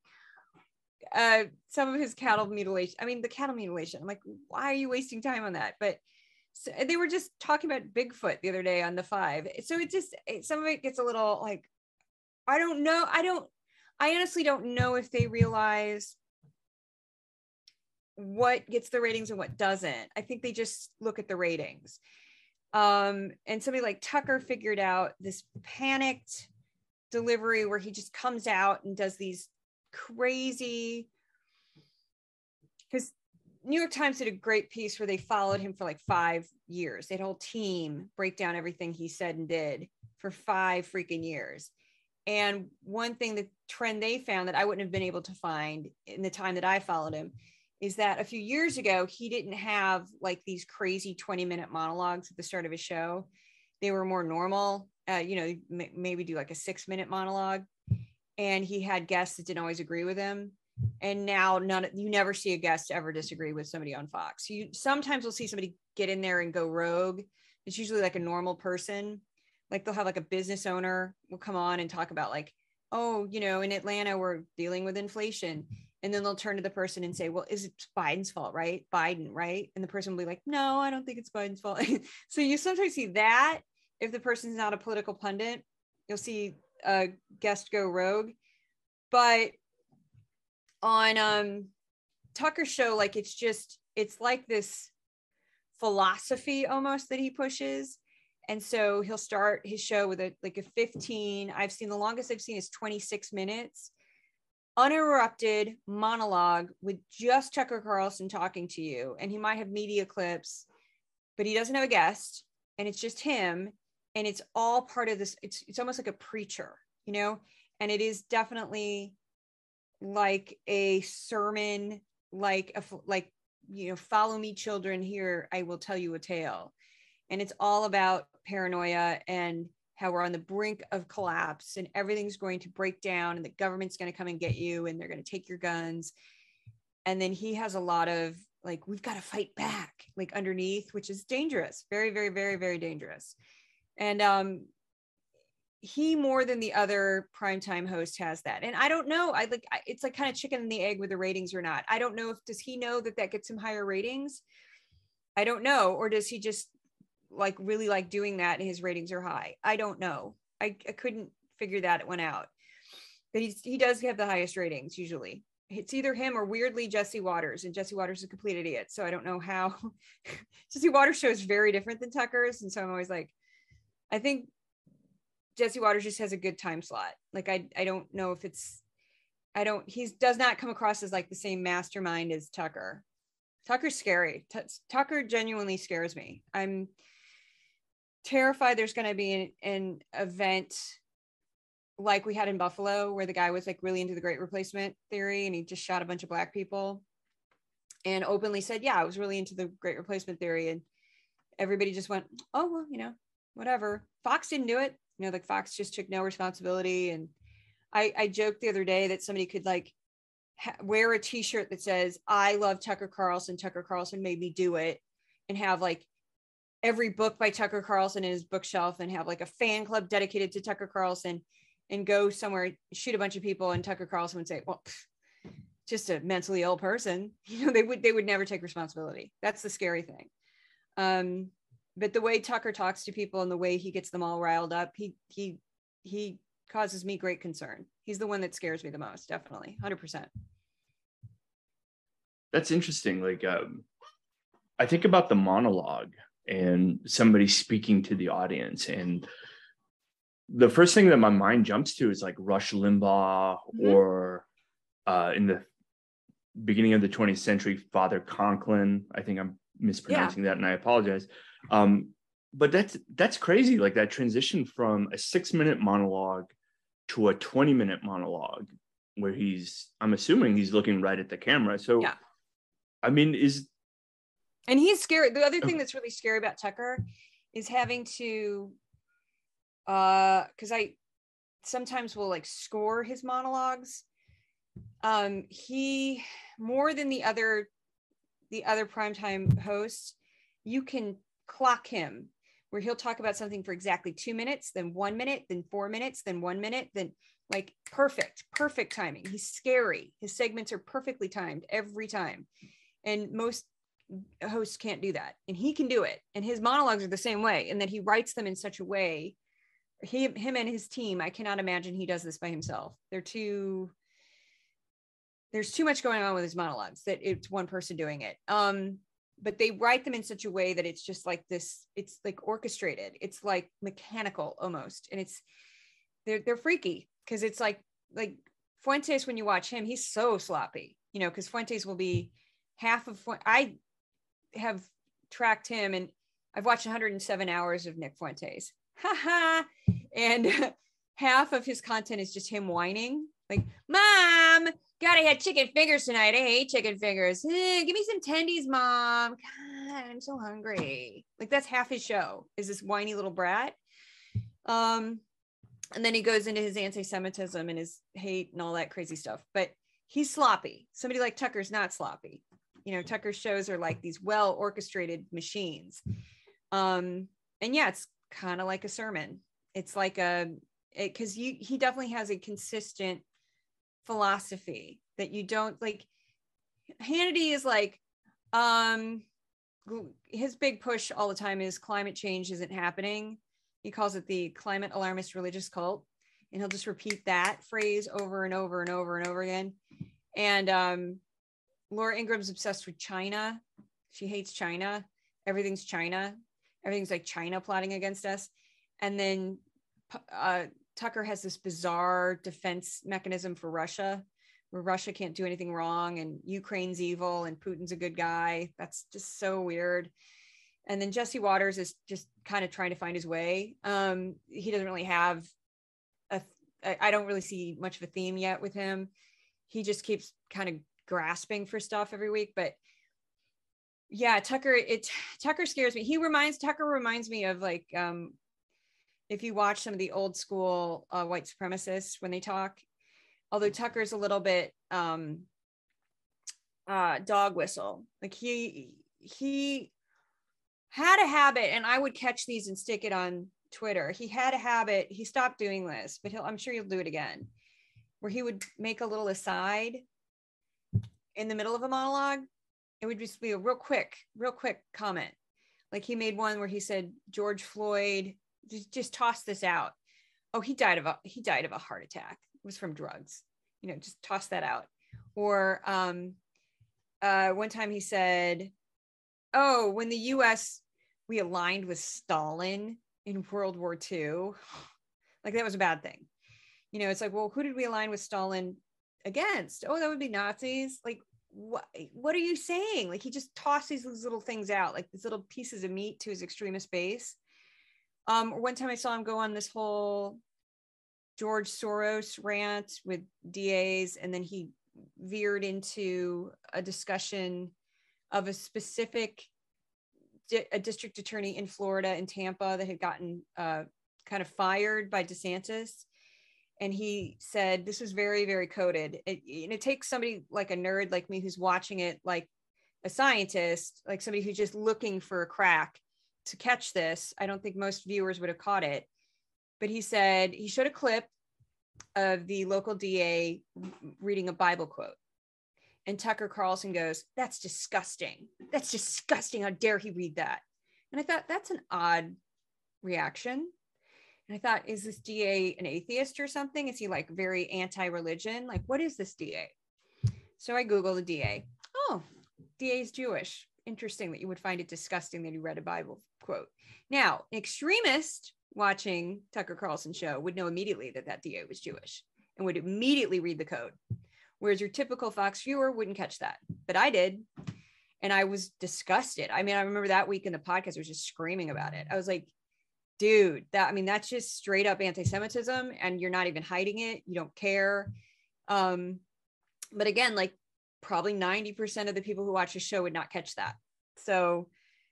uh, some of his cattle mutilation, I mean, the cattle mutilation, I'm like, why are you wasting time on that? But so they were just talking about Bigfoot the other day on the five. So it just, it, some of it gets a little like, I don't know. I don't, I honestly don't know if they realize what gets the ratings and what doesn't. I think they just look at the ratings um, and somebody like Tucker figured out this panicked delivery where he just comes out and does these crazy because New York Times did a great piece where they followed him for like five years. They had a whole team break down everything he said and did for five freaking years. And one thing, the trend they found that I wouldn't have been able to find in the time that I followed him is that a few years ago he didn't have like these crazy 20 minute monologues at the start of his show. They were more normal uh, you know m- maybe do like a six minute monologue. And he had guests that didn't always agree with him. And now none you never see a guest ever disagree with somebody on fox. You sometimes will see somebody get in there and go rogue. It's usually like a normal person like they'll have like a business owner will come on and talk about like oh you know in atlanta we're dealing with inflation. And then they'll turn to the person and say well is it biden's fault right? Biden right? And the person will be like no i don't think it's biden's fault. [LAUGHS] So you sometimes see that if the person's not a political pundit you'll see a guest go rogue. But on um tucker's show like it's just it's like this philosophy almost that he pushes and so he'll start his show with a like a 15 i've seen the longest i've seen is 26 minutes uninterrupted monologue with just Tucker Carlson talking to you. And he might have media clips, but he doesn't have a guest and it's just him. And it's all part of this. It's, it's almost like a preacher, you know? And it is definitely like a sermon, like a, like, you know, follow me children here. I will tell you a tale. And it's all about paranoia and how we're on the brink of collapse and everything's going to break down and the government's going to come and get you and they're going to take your guns. And then he has a lot of like we've got to fight back like underneath which is dangerous very very very very dangerous. And um he more than the other primetime host has that. And i don't know i like it's like kind of chicken and the egg with the ratings or not. I don't know if does he know that that gets him higher ratings? I don't know. Or does he just like really like doing that and his ratings are high. I don't know. I, I couldn't figure that one out. But he's he does have the highest ratings usually. It's either him or weirdly Jesse Watters, and Jesse Watters is a complete idiot. So I don't know how. [LAUGHS] Jesse Watters show is very different than Tucker's, and so I'm always like, I think Jesse Watters just has a good time slot. Like I I don't know if it's I don't, he does not come across as like the same mastermind as Tucker. Tucker's scary. T- Tucker genuinely scares me. I'm terrified there's going to be an, an event like we had in Buffalo, where the guy was like really into the great replacement theory and he just shot a bunch of black people and openly said, Yeah, I was really into the great replacement theory. And everybody just went, Oh, well, you know, whatever. Fox didn't do it. You know, like Fox just took no responsibility. And I, I joked the other day that somebody could like wear a t shirt that says, I love Tucker Carlson. Tucker Carlson made me do it. And have like every book by Tucker Carlson in his bookshelf and have like a fan club dedicated to Tucker Carlson and go somewhere, shoot a bunch of people, and Tucker Carlson would say, "Well, pff, just a mentally ill person." [LAUGHS] You know, they would they would never take responsibility. That's the scary thing. Um, but the way Tucker talks to people and the way he gets them all riled up, he he he causes me great concern. He's the one that scares me the most, definitely, hundred percent. That's interesting. Like, um, I think about the monologue and somebody speaking to the audience and the first thing that my mind jumps to is like Rush Limbaugh mm-hmm. or uh, in the beginning of the 20th century, Father Conklin. I think I'm mispronouncing yeah. that and I apologize. Um, but that's that's crazy. Like that transition from a six minute monologue to a 20 minute monologue where he's I'm assuming he's looking right at the camera. So yeah. I mean, is and he's scary. The other thing that's really scary about Tucker is having to uh because i sometimes will like score his monologues. Um he more than the other the other primetime hosts you can clock him where he'll talk about something for exactly two minutes then one minute then four minutes then one minute then like perfect perfect timing. He's scary. His segments are perfectly timed every time. And most hosts can't do that. And he can do it. And his monologues are the same way and that he writes them in such a way he him and his team i cannot imagine he does this by himself. They're too there's too much going on with his monologues that it's one person doing it. Um but they write them in such a way that it's just like this it's like orchestrated. It's like mechanical almost. And it's they're they're freaky because it's like like fuentes when you watch him he's so sloppy you know because fuentes will be half of i have tracked him and i've watched 107 hours of nick fuentes [LAUGHS] haha. and [LAUGHS] half of his content is just him whining, like, Mom, God, I had chicken fingers tonight. I hate chicken fingers. Give me some tendies, Mom. God, I'm so hungry. Like that's half his show is this whiny little brat. Um, and then he goes into his anti-Semitism and his hate and all that crazy stuff. But he's sloppy. Somebody like Tucker's not sloppy. You know, Tucker's shows are like these well orchestrated machines. Um, and yeah, it's kind of like a sermon. It's like a because you he definitely has a consistent philosophy that you don't like. Hannity is like, um, his big push all the time is climate change isn't happening. He calls it the climate alarmist religious cult, and he'll just repeat that phrase over and over and over and over again. And um, Laura Ingraham's obsessed with China. She hates China. Everything's China everything's like China plotting against us. And then uh, Tucker has this bizarre defense mechanism for Russia, where Russia can't do anything wrong and Ukraine's evil and Putin's a good guy. That's just so weird. And then Jesse Watters is just kind of trying to find his way. Um, he doesn't really have a, I don't really see much of a theme yet with him. He just keeps kind of grasping for stuff every week, but yeah tucker it tucker scares me. He reminds tucker reminds me of like um if you watch some of the old school uh, white supremacists when they talk although tucker's a little bit um uh dog whistle. Like he he had a habit and i would catch these and stick it on twitter. He had a habit he stopped doing this but he'll i'm sure he'll do it again where he would make a little aside in the middle of a monologue it would just be a real quick, real quick comment. Like he made one where he said George Floyd just, just toss this out. Oh, he died of a he died of a heart attack. It was from drugs. You know, just toss that out. Or um, uh, one time he said, "Oh, when the U.S. we aligned with Stalin in World War II, [SIGHS] like that was a bad thing." You know, it's like, well, who did we align with Stalin against? Oh, that would be Nazis. Like, what what are you saying? Like he just tossed these little things out, like these little pieces of meat to his extremist base. Um, one time I saw him go on this whole George Soros rant with DAs, and then he veered into a discussion of a specific di- a district attorney in Florida in Tampa that had gotten uh, kind of fired by DeSantis. And he said this was very, very coded. It, it takes somebody like a nerd like me who's watching it like a scientist, like somebody who's just looking for a crack to catch this. I don't think most viewers would have caught it. But he said he showed a clip of the local DA reading a Bible quote. And Tucker Carlson goes, That's disgusting. That's disgusting. How dare he read that? And I thought, That's an odd reaction. And I thought, Is this DA an atheist or something? Is he like very anti religion? Like, what is this DA? So I Googled the DA. Oh, DA is Jewish. Interesting that you would find it disgusting that he read a Bible quote. Now, an extremist watching Tucker Carlson show would know immediately that that DA was Jewish and would immediately read the code. Whereas your typical Fox viewer wouldn't catch that. But I did. And I was disgusted. I mean, I remember that week in the podcast, I was just screaming about it. I was like, dude, that, I mean, that's just straight up anti Semitism and you're not even hiding it. You don't care. Um, but again, like probably 90% of the people who watch the show would not catch that. So,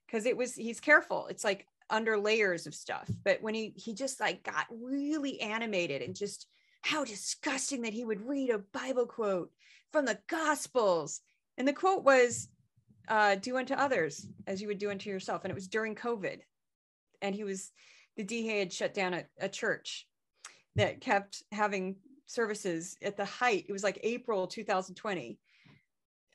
because it was, he's careful. It's like under layers of stuff. But when he, he just like got really animated and just, how disgusting that he would read a Bible quote from the Gospels. And the quote was, uh, do unto others as you would do unto yourself. And it was during COVID. And he was, the DA had shut down a, a church that kept having services at the height. It was like April 2020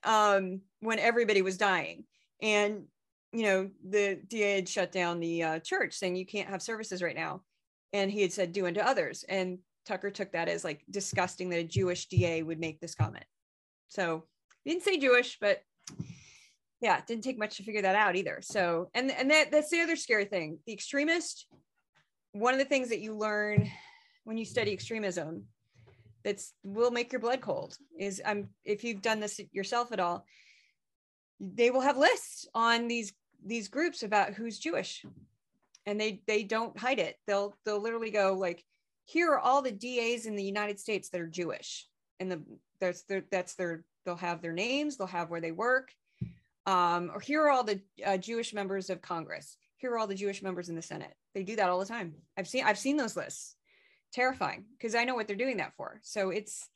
um, when everybody was dying. And, you know, the DA had shut down the uh, church saying you can't have services right now. And he had said, do unto others. And Tucker took that as like disgusting that a Jewish DA would make this comment. So he didn't say Jewish, but yeah, it didn't take much to figure that out either. So, and and that that's the other scary thing. The extremist, one of the things that you learn when you study extremism that's will make your blood cold is um, if you've done this yourself at all, they will have lists on these these groups about who's Jewish. And they they don't hide it. They'll they'll literally go like here are all the DAs in the United States that are Jewish, and the that's their that's their they'll have their names, they'll have where they work, um, or here are all the uh, Jewish members of Congress. Here are all the Jewish members in the Senate. They do that all the time. I've seen I've seen those lists. Terrifying because I know what they're doing that for. So it's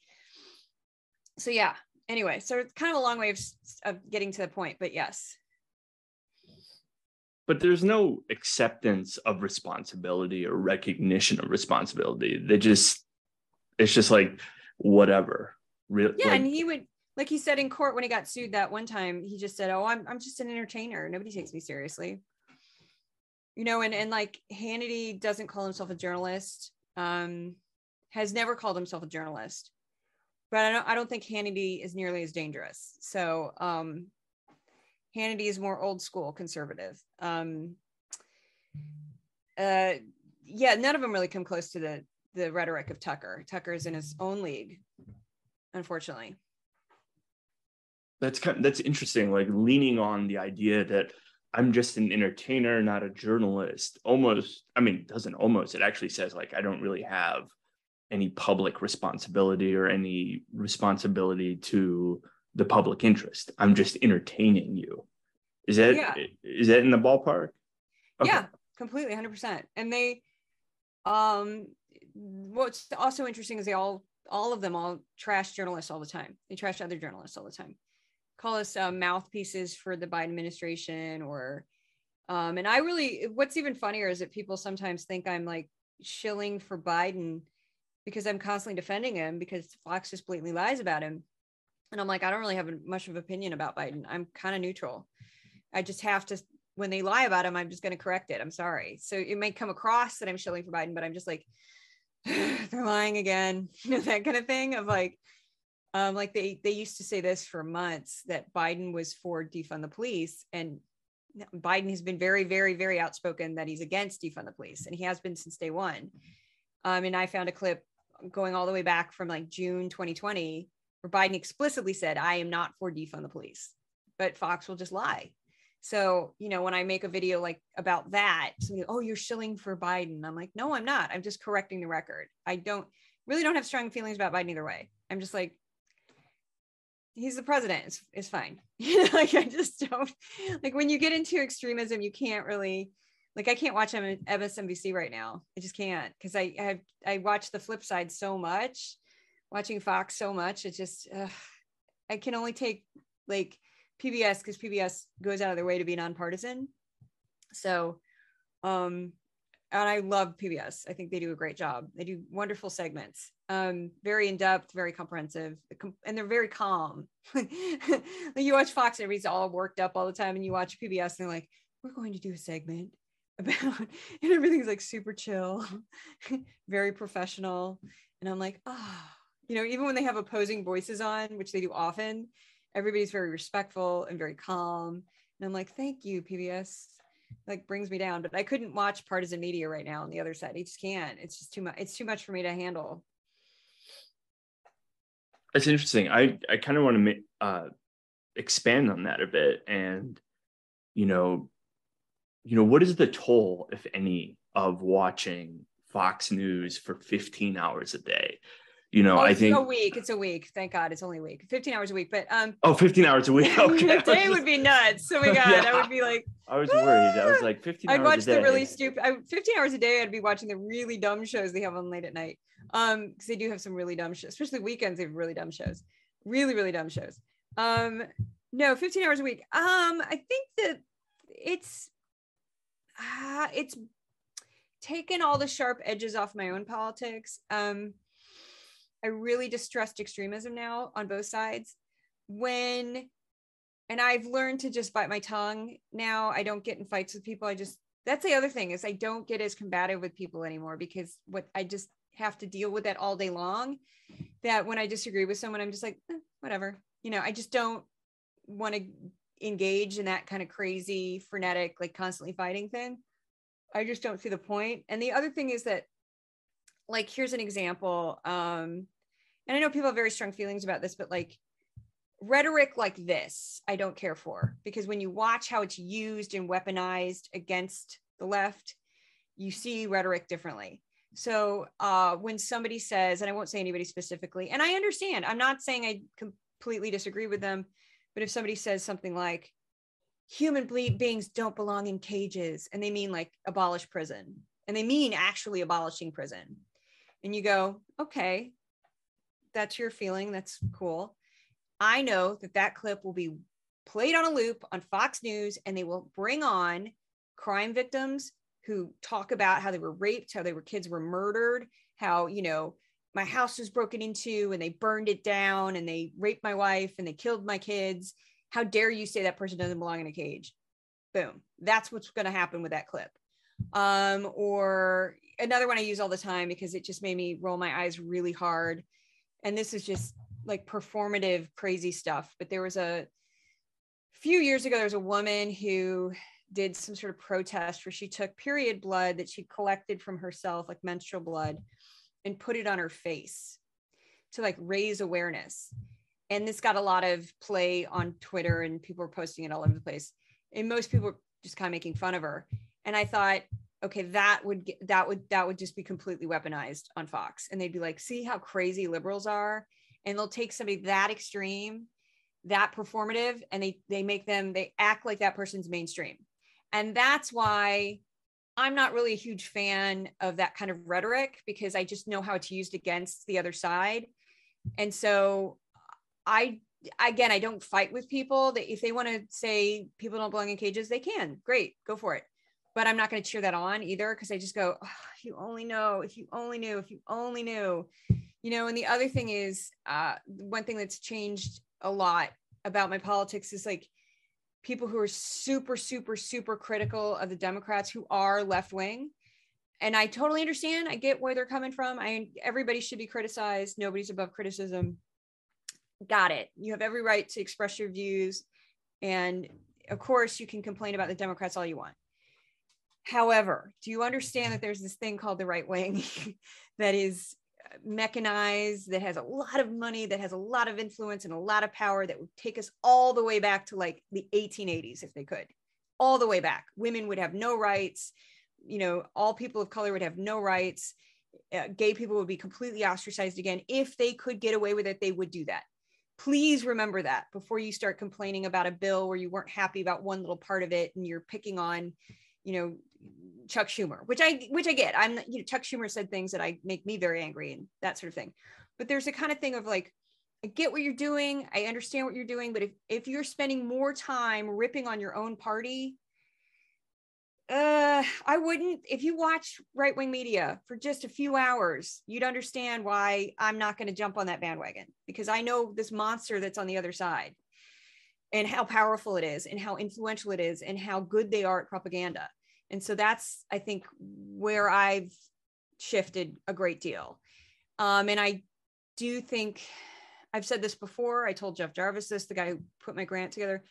so yeah. Anyway, so it's kind of a long way of, of getting to the point, but yes but there's no acceptance of responsibility or recognition of responsibility. They just, it's just like whatever. Real, yeah, like, and he would, like he said in court when he got sued that one time, he just said, "Oh, I'm I'm just an entertainer. Nobody takes me seriously." You know, and and like Hannity doesn't call himself a journalist. Um, has never called himself a journalist, but I don't I don't think Hannity is nearly as dangerous. So um, Hannity is more old school conservative. Um, uh, yeah, none of them really come close to the the rhetoric of Tucker. Tucker is in his own league, unfortunately. That's kind of, that's interesting. Like leaning on the idea that I'm just an entertainer, not a journalist. Almost, I mean, doesn't almost. It actually says like I don't really have any public responsibility or any responsibility to the public interest. I'm just entertaining you. Is that yeah. is that in the ballpark? Okay. Yeah, completely, hundred percent. And they, um, what's also interesting is they all all of them all trash journalists all the time. They trash other journalists all the time. Call us uh, mouthpieces for the Biden administration, or um, and I really, what's even funnier is that people sometimes think I'm like shilling for Biden because I'm constantly defending him because Fox just blatantly lies about him. And I'm like, I don't really have much of opinion about Biden. I'm kind of neutral. I just have to, when they lie about him, I'm just going to correct it. I'm sorry. So it may come across that I'm shilling for Biden, but I'm just like, [SIGHS] they're lying again, [LAUGHS] you know, that kind of thing of like, um, like they they used to say this for months that Biden was for defund the police, and Biden has been very, very, very outspoken that he's against defund the police, and he has been since day one. Um, and I found a clip going all the way back from like June 2020 where Biden explicitly said, I am not for defund the police, but Fox will just lie. So, you know, when I make a video like about that, somebody, oh, you're shilling for Biden. I'm like, no, I'm not. I'm just correcting the record. I don't really don't have strong feelings about Biden either way. I'm just like, he's the president. It's, it's fine. [LAUGHS] You know, like I just don't like when you get into extremism, you can't really like I can't watch MSNBC right now. I just can't because I have I watch the flip side so much, watching Fox so much. It just uh, I can only take like PBS because PBS goes out of their way to be nonpartisan. So, um, and I love PBS. I think they do a great job. They do wonderful segments, um, very in depth, very comprehensive, and they're very calm. [LAUGHS] you watch Fox, and everybody's all worked up all the time, and you watch PBS, and they're like, "We're going to do a segment [LAUGHS] about," and everything's like super chill, [LAUGHS] very professional, and I'm like, ah, oh. you know, even when they have opposing voices on, which they do often, everybody's very respectful and very calm. And I'm like, thank you, PBS. Like brings me down, but I couldn't watch partisan media right now on the other side. I just can't. It's just too much. It's too much for me to handle. That's interesting. I I kind of want to make, uh, expand on that a bit, and you know, you know, what is the toll, if any, of watching Fox News for 15 hours a day? You know, oh, I think a week. It's a week. Thank God, it's only a week. 15 hours a week. But um oh, 15 hours a week. [LAUGHS] [LAUGHS] Okay. a day would be nuts. Oh my [LAUGHS] God, yeah. I would be like. I was worried. I was like 15. I'd watch the really stupid. I, 15 hours a day. I'd be watching the really dumb shows they have on late at night. Um, because they do have some really dumb shows, especially weekends. They have really dumb shows. Really, really dumb shows. Um, no, 15 hours a week. Um, I think that it's uh, it's taken all the sharp edges off my own politics. Um I really distrust extremism now on both sides. When, and I've learned to just bite my tongue now. I don't get in fights with people. I just, that's the other thing is I don't get as combative with people anymore because what I just have to deal with that all day long. That when I disagree with someone, I'm just like, eh, whatever. You know, I just don't want to engage in that kind of crazy, frenetic, like constantly fighting thing. I just don't see the point. And the other thing is that, like, here's an example. Um, and I know people have very strong feelings about this, but like rhetoric like this, I don't care for because when you watch how it's used and weaponized against the left, you see rhetoric differently. So uh, when somebody says, and I won't say anybody specifically, and I understand, I'm not saying I completely disagree with them, but if somebody says something like, human beings don't belong in cages, and they mean like abolish prison, and they mean actually abolishing prison, and you go, okay, that's your feeling. That's cool. I know that that clip will be played on a loop on Fox News and they will bring on crime victims who talk about how they were raped, how they were kids were murdered, how, you know, my house was broken into and they burned it down and they raped my wife and they killed my kids. How dare you say that person doesn't belong in a cage? Boom. That's what's going to happen with that clip. Um, or another one I use all the time because it just made me roll my eyes really hard and this is just like performative crazy stuff but there was a few years ago there was a woman who did some sort of protest where she took period blood that she collected from herself like menstrual blood and put it on her face to like raise awareness. And this got a lot of play on twitter and people were posting it all over the place and most people were just kind of making fun of her. And i thought okay that would get, that would that would just be completely weaponized on fox. And they'd be like see how crazy liberals are? And they'll take somebody that extreme that performative and they they make them they act like that person's mainstream. And that's why i'm not really a huge fan of that kind of rhetoric because i just know how it's used against the other side. And so i again i don't fight with people. That if they want to say people don't belong in cages they can. Great go for it but I'm not going to cheer that on either because I just go, oh, if you only know, if you only knew, if you only knew, you know. And the other thing is, uh, one thing that's changed a lot about my politics is like people who are super, super, super critical of the Democrats who are left wing. And I totally understand. I get where they're coming from. I everybody should be criticized. Nobody's above criticism. Got it. You have every right to express your views. And of course, you can complain about the Democrats all you want However, do you understand that there's this thing called the right wing [LAUGHS] that is mechanized, that has a lot of money, that has a lot of influence and a lot of power that would take us all the way back to like the 1880s if they could. All the way back. Women would have no rights. You know, all people of color would have no rights. Uh, gay people would be completely ostracized again. If they could get away with it, they would do that. Please remember that before you start complaining about a bill where you weren't happy about one little part of it and you're picking on, you know, Chuck Schumer, which I which I get. I'm you know Chuck Schumer said things that I make me very angry and that sort of thing. But there's a kind of thing of like I get what you're doing, I understand what you're doing, but if if you're spending more time ripping on your own party, uh I wouldn't if you watch right-wing media for just a few hours, you'd understand why I'm not going to jump on that bandwagon because I know this monster that's on the other side and how powerful it is and how influential it is and how good they are at propaganda and so that's i think where i've shifted a great deal. Um, and i do think i've said this before i told jeff jarvis this the guy who put my grant together.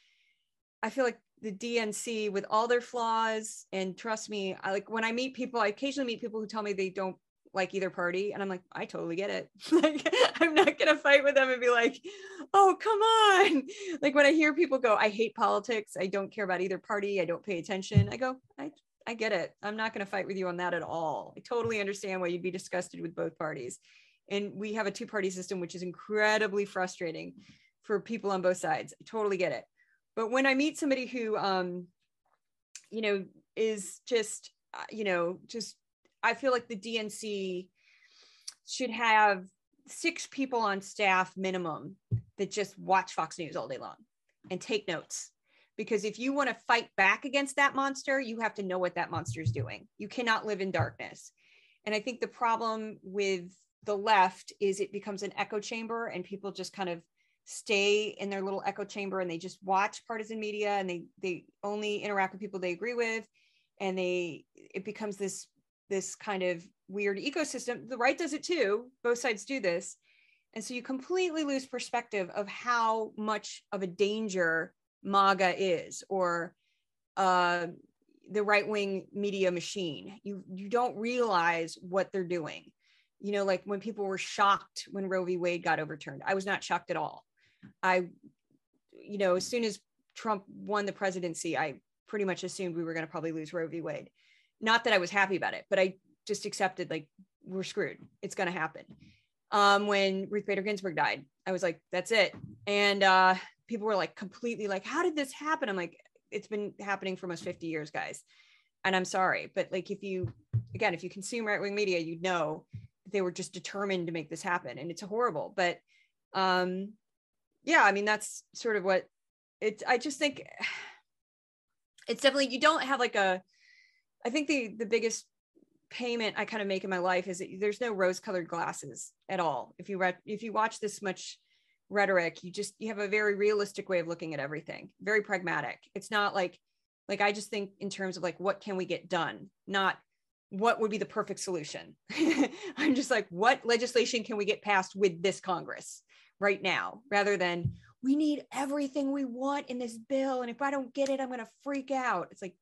I feel like the dnc with all their flaws and trust me I, like when i meet people i occasionally meet people who tell me they don't like either party and i'm like i totally get it. [LAUGHS] Like i'm not gonna fight with them and be like oh come on. [LAUGHS] Like when i hear people go i hate politics i don't care about either party i don't pay attention i go i i get it. I'm not gonna fight with you on that at all. I totally understand why you'd be disgusted with both parties. And we have a two party system which is incredibly frustrating for people on both sides. I totally get it. But when i meet somebody who um you know is just uh, you know just I feel like the DNC should have six people on staff minimum that just watch Fox News all day long and take notes. Because if you want to fight back against that monster, you have to know what that monster is doing. You cannot live in darkness. And I think the problem with the left is it becomes an echo chamber and people just kind of stay in their little echo chamber and they just watch partisan media and they they only interact with people they agree with and they it becomes this this kind of weird ecosystem. The right does it too. Both sides do this. And so you completely lose perspective of how much of a danger MAGA is or uh, the right wing media machine. You, you don't realize what they're doing. You know, like when people were shocked when Roe v. Wade got overturned, I was not shocked at all. I, you know, as soon as Trump won the presidency, I pretty much assumed we were going to probably lose Roe v. Wade not that I was happy about it, but I just accepted like we're screwed. It's going to happen. Um, when Ruth Bader Ginsburg died, I was like, that's it. And uh, people were like completely like, how did this happen? I'm like, it's been happening for almost 50 years, guys. And I'm sorry, but like if you, again, if you consume right wing media, you'd know they were just determined to make this happen, and it's horrible. But um, yeah, I mean that's sort of what it's. I just think [SIGHS] it's definitely you don't have like a I think the the biggest payment I kind of make in my life is that there's no rose colored glasses at all. If you read, if you watch this much rhetoric, you just you have a very realistic way of looking at everything, very pragmatic. It's not like like I just think in terms of like what can we get done, not what would be the perfect solution. [LAUGHS] I'm just like what legislation can we get passed with this Congress right now, rather than we need everything we want in this bill, and if I don't get it, I'm going to freak out. It's like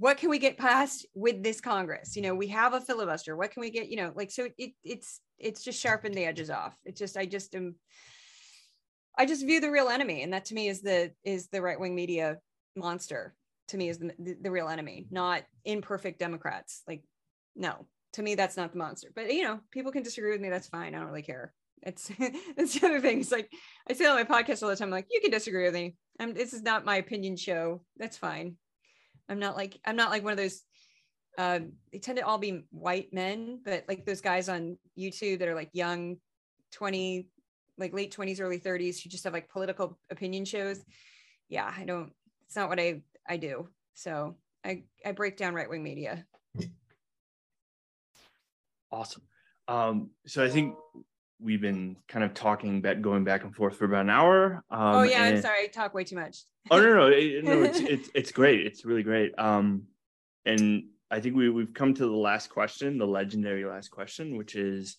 what can we get past with this congress? You know we have a filibuster. What can we get you know like so it, it's it's just sharpened the edges off. It's just i just am i just view the real enemy and that to me is the is the right-wing media monster. To me is the, the, the real enemy not imperfect democrats. Like no to me that's not the monster. But you know people can disagree with me that's fine i don't really care. It's [LAUGHS] that's the other thing it's like i say on my podcast all the time I'm like you can disagree with me. I'm, this is not my opinion show that's fine I'm not like I'm not like one of those. Uh, they tend to all be white men, but like those guys on YouTube that are like young, 20, like late 20s, early 30s, who just have like political opinion shows. Yeah, I don't. It's not what I I do. So I I break down right wing media. Awesome. Um, so I think we've been kind of talking about going back and forth for about an hour. Um, oh yeah, I'm sorry, I talk way too much. oh no, no, it, no, it's, [LAUGHS] it's it's great. It's really great. Um, and I think we we've come to the last question, the legendary last question, which is,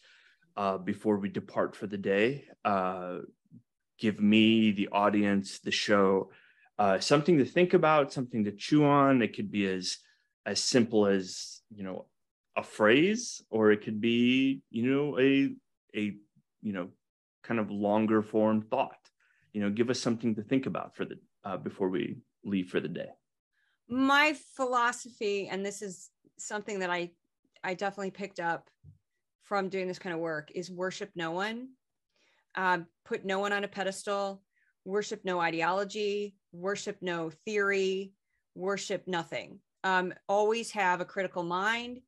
uh, before we depart for the day, uh, give me the audience, the show, uh, something to think about, something to chew on. It could be as as simple as you know a phrase or it could be you know a a you know kind of longer form thought you know give us something to think about for the uh, before we leave for the day. My philosophy and this is something that i i definitely picked up from doing this kind of work is worship no one. Um, put no one on a pedestal. Worship no ideology. Worship no theory. Worship nothing. Um, always have a critical mind.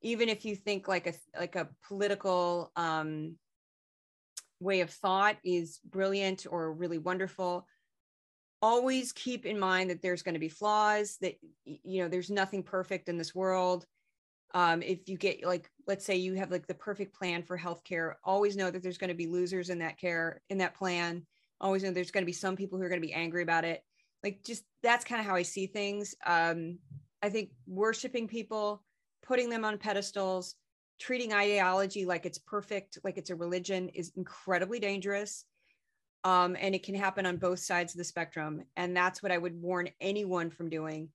Even if you think like a like a political um, way of thought is brilliant or really wonderful always keep in mind that there's going to be flaws that you know there's nothing perfect in this world. Um, if you get like let's say you have like the perfect plan for healthcare always know that there's going to be losers in that care in that plan. Always know there's going to be some people who are going to be angry about it. Like just that's kind of how i see things. Um, i think worshiping people putting them on pedestals treating ideology like it's perfect like it's a religion is incredibly dangerous. Um, and it can happen on both sides of the spectrum. And that's what i would warn anyone from doing.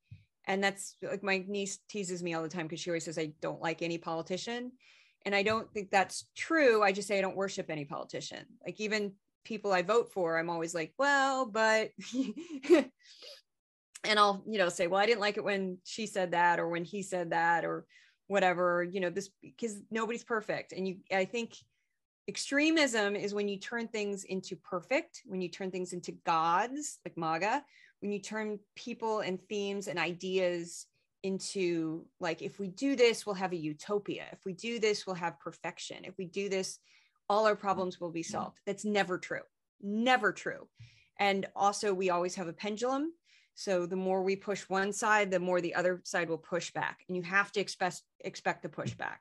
And that's like my niece teases me all the time because she always says i don't like any politician. And i don't think that's true. I just say i don't worship any politician. Like even people i vote for i'm always like well but [LAUGHS] and i'll you know say well i didn't like it when she said that or when he said that or whatever you know this because nobody's perfect. And you i think extremism is when you turn things into perfect when you turn things into gods like maga when you turn people and themes and ideas into like if we do this we'll have a utopia. If we do this we'll have perfection. If we do this all our problems will be solved. That's never true. Never true. And also we always have a pendulum so the more we push one side the more the other side will push back and you have to expect expect the mm. pushback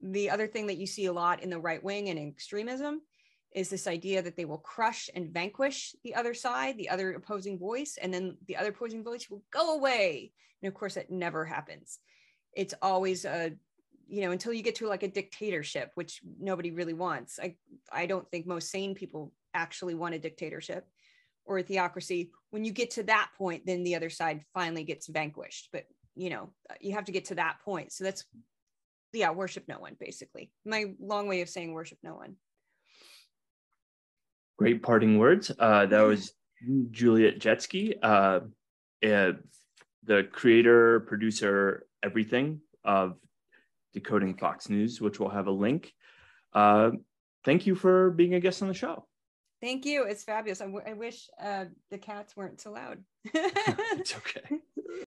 the other thing that you see a lot in the right wing and extremism is this idea that they will crush and vanquish the other side, the other opposing voice, and then the other opposing voice will go away. And of course, that never happens. It's always a, you know, until you get to like a dictatorship, which nobody really wants. I, I don't think most sane people actually want a dictatorship or a theocracy. When you get to that point, then the other side finally gets vanquished. But you know, you have to get to that point. So that's, yeah, worship no one, basically. My long way of saying worship no one. Great parting words. Uh, that was Juliet Jeske, uh, uh, the creator, producer, everything of Decoding Fox News, which will have a link. Uh, thank you for being a guest on the show. Thank you. It's fabulous. I, w- I wish uh, the cats weren't so loud. [LAUGHS] [LAUGHS] it's okay.